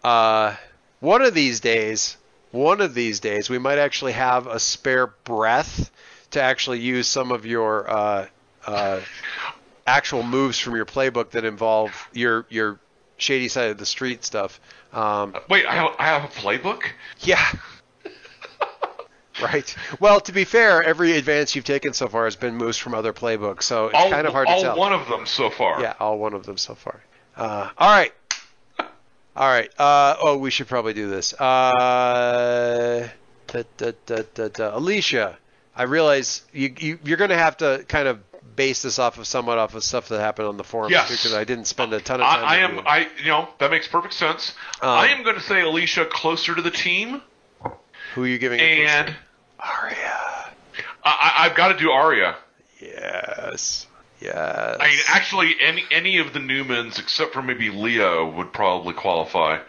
Uh, one of these days, one of these days, we might actually have a spare breath to actually use some of your uh, uh, actual moves from your playbook that involve your your shady side of the street stuff. Um, Wait, I have, I have a playbook. yeah. right. Well, to be fair, every advance you've taken so far has been moves from other playbooks, so it's All, kind of hard to tell. All one of them so far. Yeah, all one of them so far. Uh, all right. All right. Uh, oh, we should probably do this. Uh, da, da, da. Alicia, I realize you, you, you're going to have to kind of base this off of somewhat off of stuff that happened on the forums Yes. because I didn't spend a ton of time. I, I am. reviewing. I you know that makes perfect sense. Um, I am going to say Alicia closer to the team, Who are you giving? it and to? Arya. I, I, I've got to do Arya. Yes. Yes. I mean, actually, any any of the Newmans except for maybe Leo would probably qualify.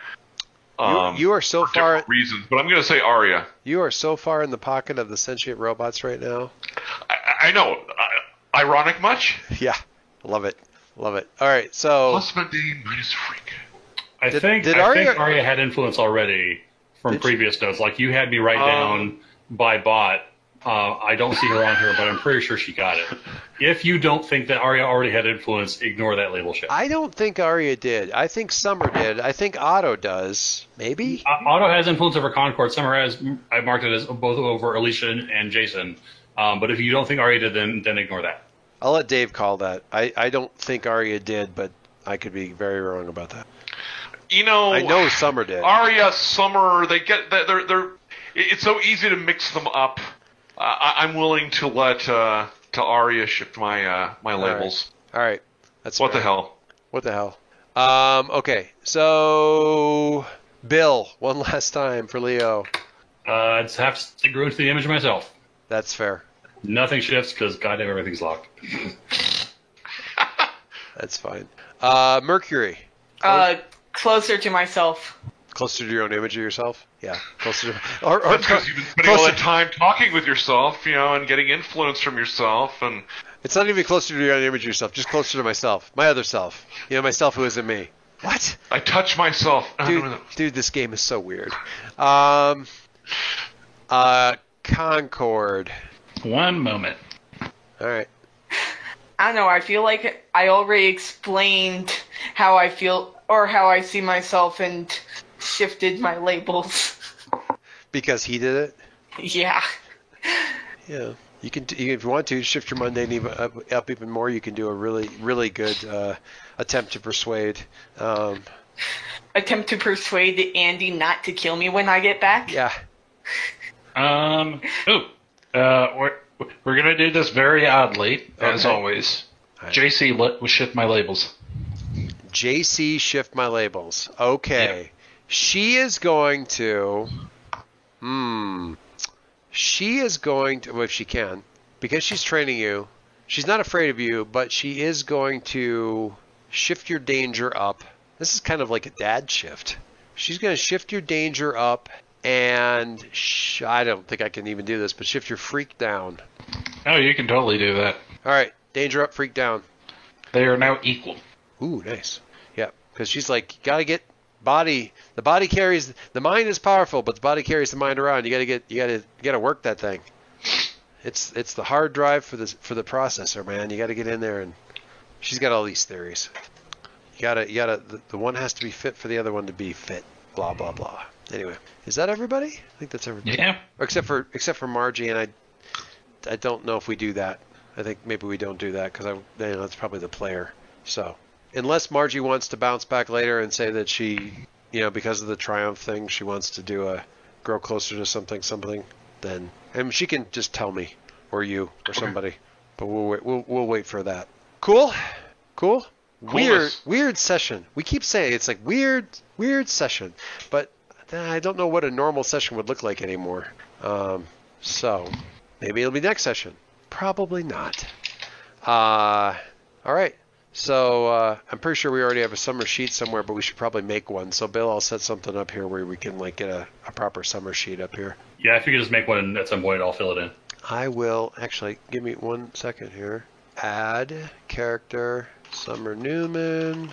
you, Um, you are so for far. reasons, but I'm going to say Arya. You are so far in the pocket of the sentient robots right now. I, I know. Uh, ironic much? *laughs* Yeah. Love it. Love it. All right. So. Plus mundane minus freak. I Did- think did I Arya- think Arya had influence already from Did previous notes. Like you had me write Um, down by bot. Uh, I don't see her on here, but I'm pretty sure she got it. If you don't think that Arya already had influence, ignore that label shit. I don't think Arya did. I think Summer did. I think Otto does. Maybe. Uh, Otto has influence over Concord. Summer has. I marked it as both over Alicia and Jason. Um, but if you don't think Arya did, then then ignore that. I'll let Dave call that. I, I don't think Arya did, but I could be very wrong about that. You know, I know Summer did. Arya, Summer, they get they're they're. they're it's so easy to mix them up. Uh, I, I'm willing to let uh, to Arya shift my uh, my labels. All right. That's What the hell? What the hell? Um, okay. So Bill, one *laughs* last time for Leo. Uh, I'd have to grow into the image myself. That's fair. Nothing shifts because goddamn everything's locked. *laughs* That's fine. Uh, Mercury. Uh, closer to myself. Closer to your own image of yourself? Yeah. Closer to. *laughs* Or, or, That's because you've been spending all that time talking with yourself, you know, and getting influence from yourself, and It's not even closer to your own image of yourself, just closer to myself. My other self. You know, myself who isn't me. What? I touch myself. Dude, dude, this game is so weird. Um, uh, Concord. One moment. All right. I don't know. I feel like I already explained how I feel or how I see myself and shifted my labels. Because he did it? yeah. Yeah. You can, if you want to, shift your mundane even up, up even more. You can do a really, really good uh, attempt to persuade. Um, Attempt to persuade Andy not to kill me when I get back. yeah. Um. Oh. Uh. We're we're gonna do this very oddly, as Okay. always. Alright. JC, let shift my labels. JC shift my labels. Okay. She is going to. Hmm. She is going to, well, if she can, because she's training you, she's not afraid of you, but she is going to shift your danger up. This is kind of like a dad shift. She's going to shift your danger up, and sh- I don't think I can even do this, but shift your freak down. Oh, you can totally do that. All right, danger up, freak down. They are now equal. Ooh, nice. Yeah, because she's like, you gotta get body. The body carries the mind is powerful, but the body carries the mind around. You gotta get, you gotta, you gotta work that thing. It's it's the hard drive for the for the processor, man. You gotta get in there, and she's got all these theories. You gotta, you gotta. The, the one has to be fit for the other one to be fit. Blah blah blah. Anyway, is that everybody? I think that's everybody. Yeah. Except for except for Margie, and I, I don't know if we do that. I think maybe we don't do that because I, you know, that's probably the player. So unless Margie wants to bounce back later and say that she, you know, because of the triumph thing, she wants to do a grow closer to something, something, then and she can just tell me or you or somebody. But we'll wait, we'll we'll wait for that. Cool, cool. Weird, weird session. We keep saying it's like weird, weird session, but I don't know what a normal session would look like anymore. Um, so maybe it'll be next session. Probably not. Uh, all right. So uh, I'm pretty sure we already have a summer sheet somewhere, but we should probably make one. So Bill, I'll set something up here where we can like get a, a proper summer sheet up here. Yeah, if you could just make one at some point, I'll fill it in. I will actually give me one second here. Add character Summer Newman.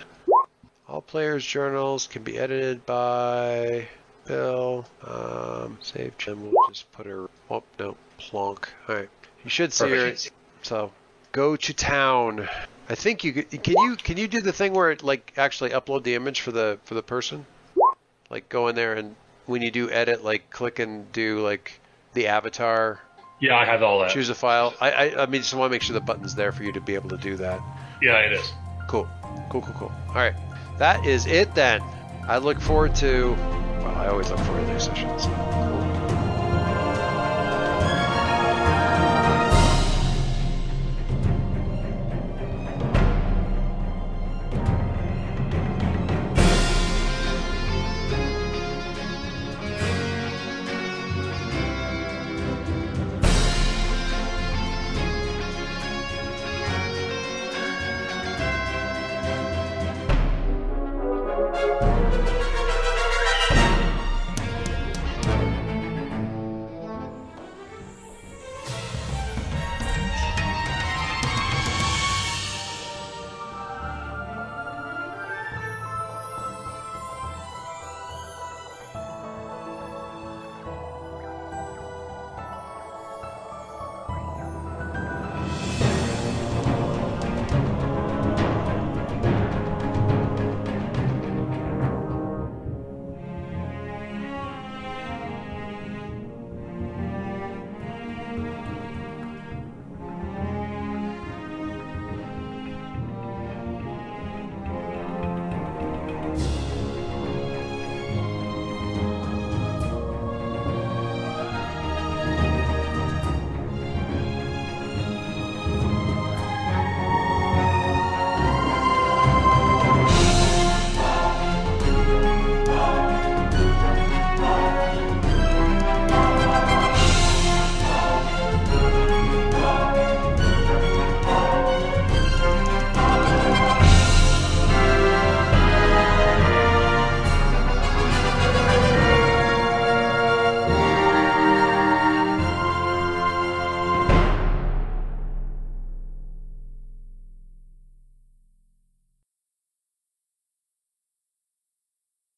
All players' journals can be edited by Bill. Um, save Jim. We'll just put her. Oh no, plonk. All right. You should see Perfect. her. So go to town. I think you could- can you can you do the thing where it like actually upload the image for the for the person? Like go in there and when you do edit, like click and do like the avatar Yeah, I have all that. choose a file. I, I, I mean, just want to make sure the button's there for you to be able to do that. Yeah, it is. Cool, cool, cool, cool. All right, that is it then. I look forward to. Well, I always look forward to these sessions. Cool.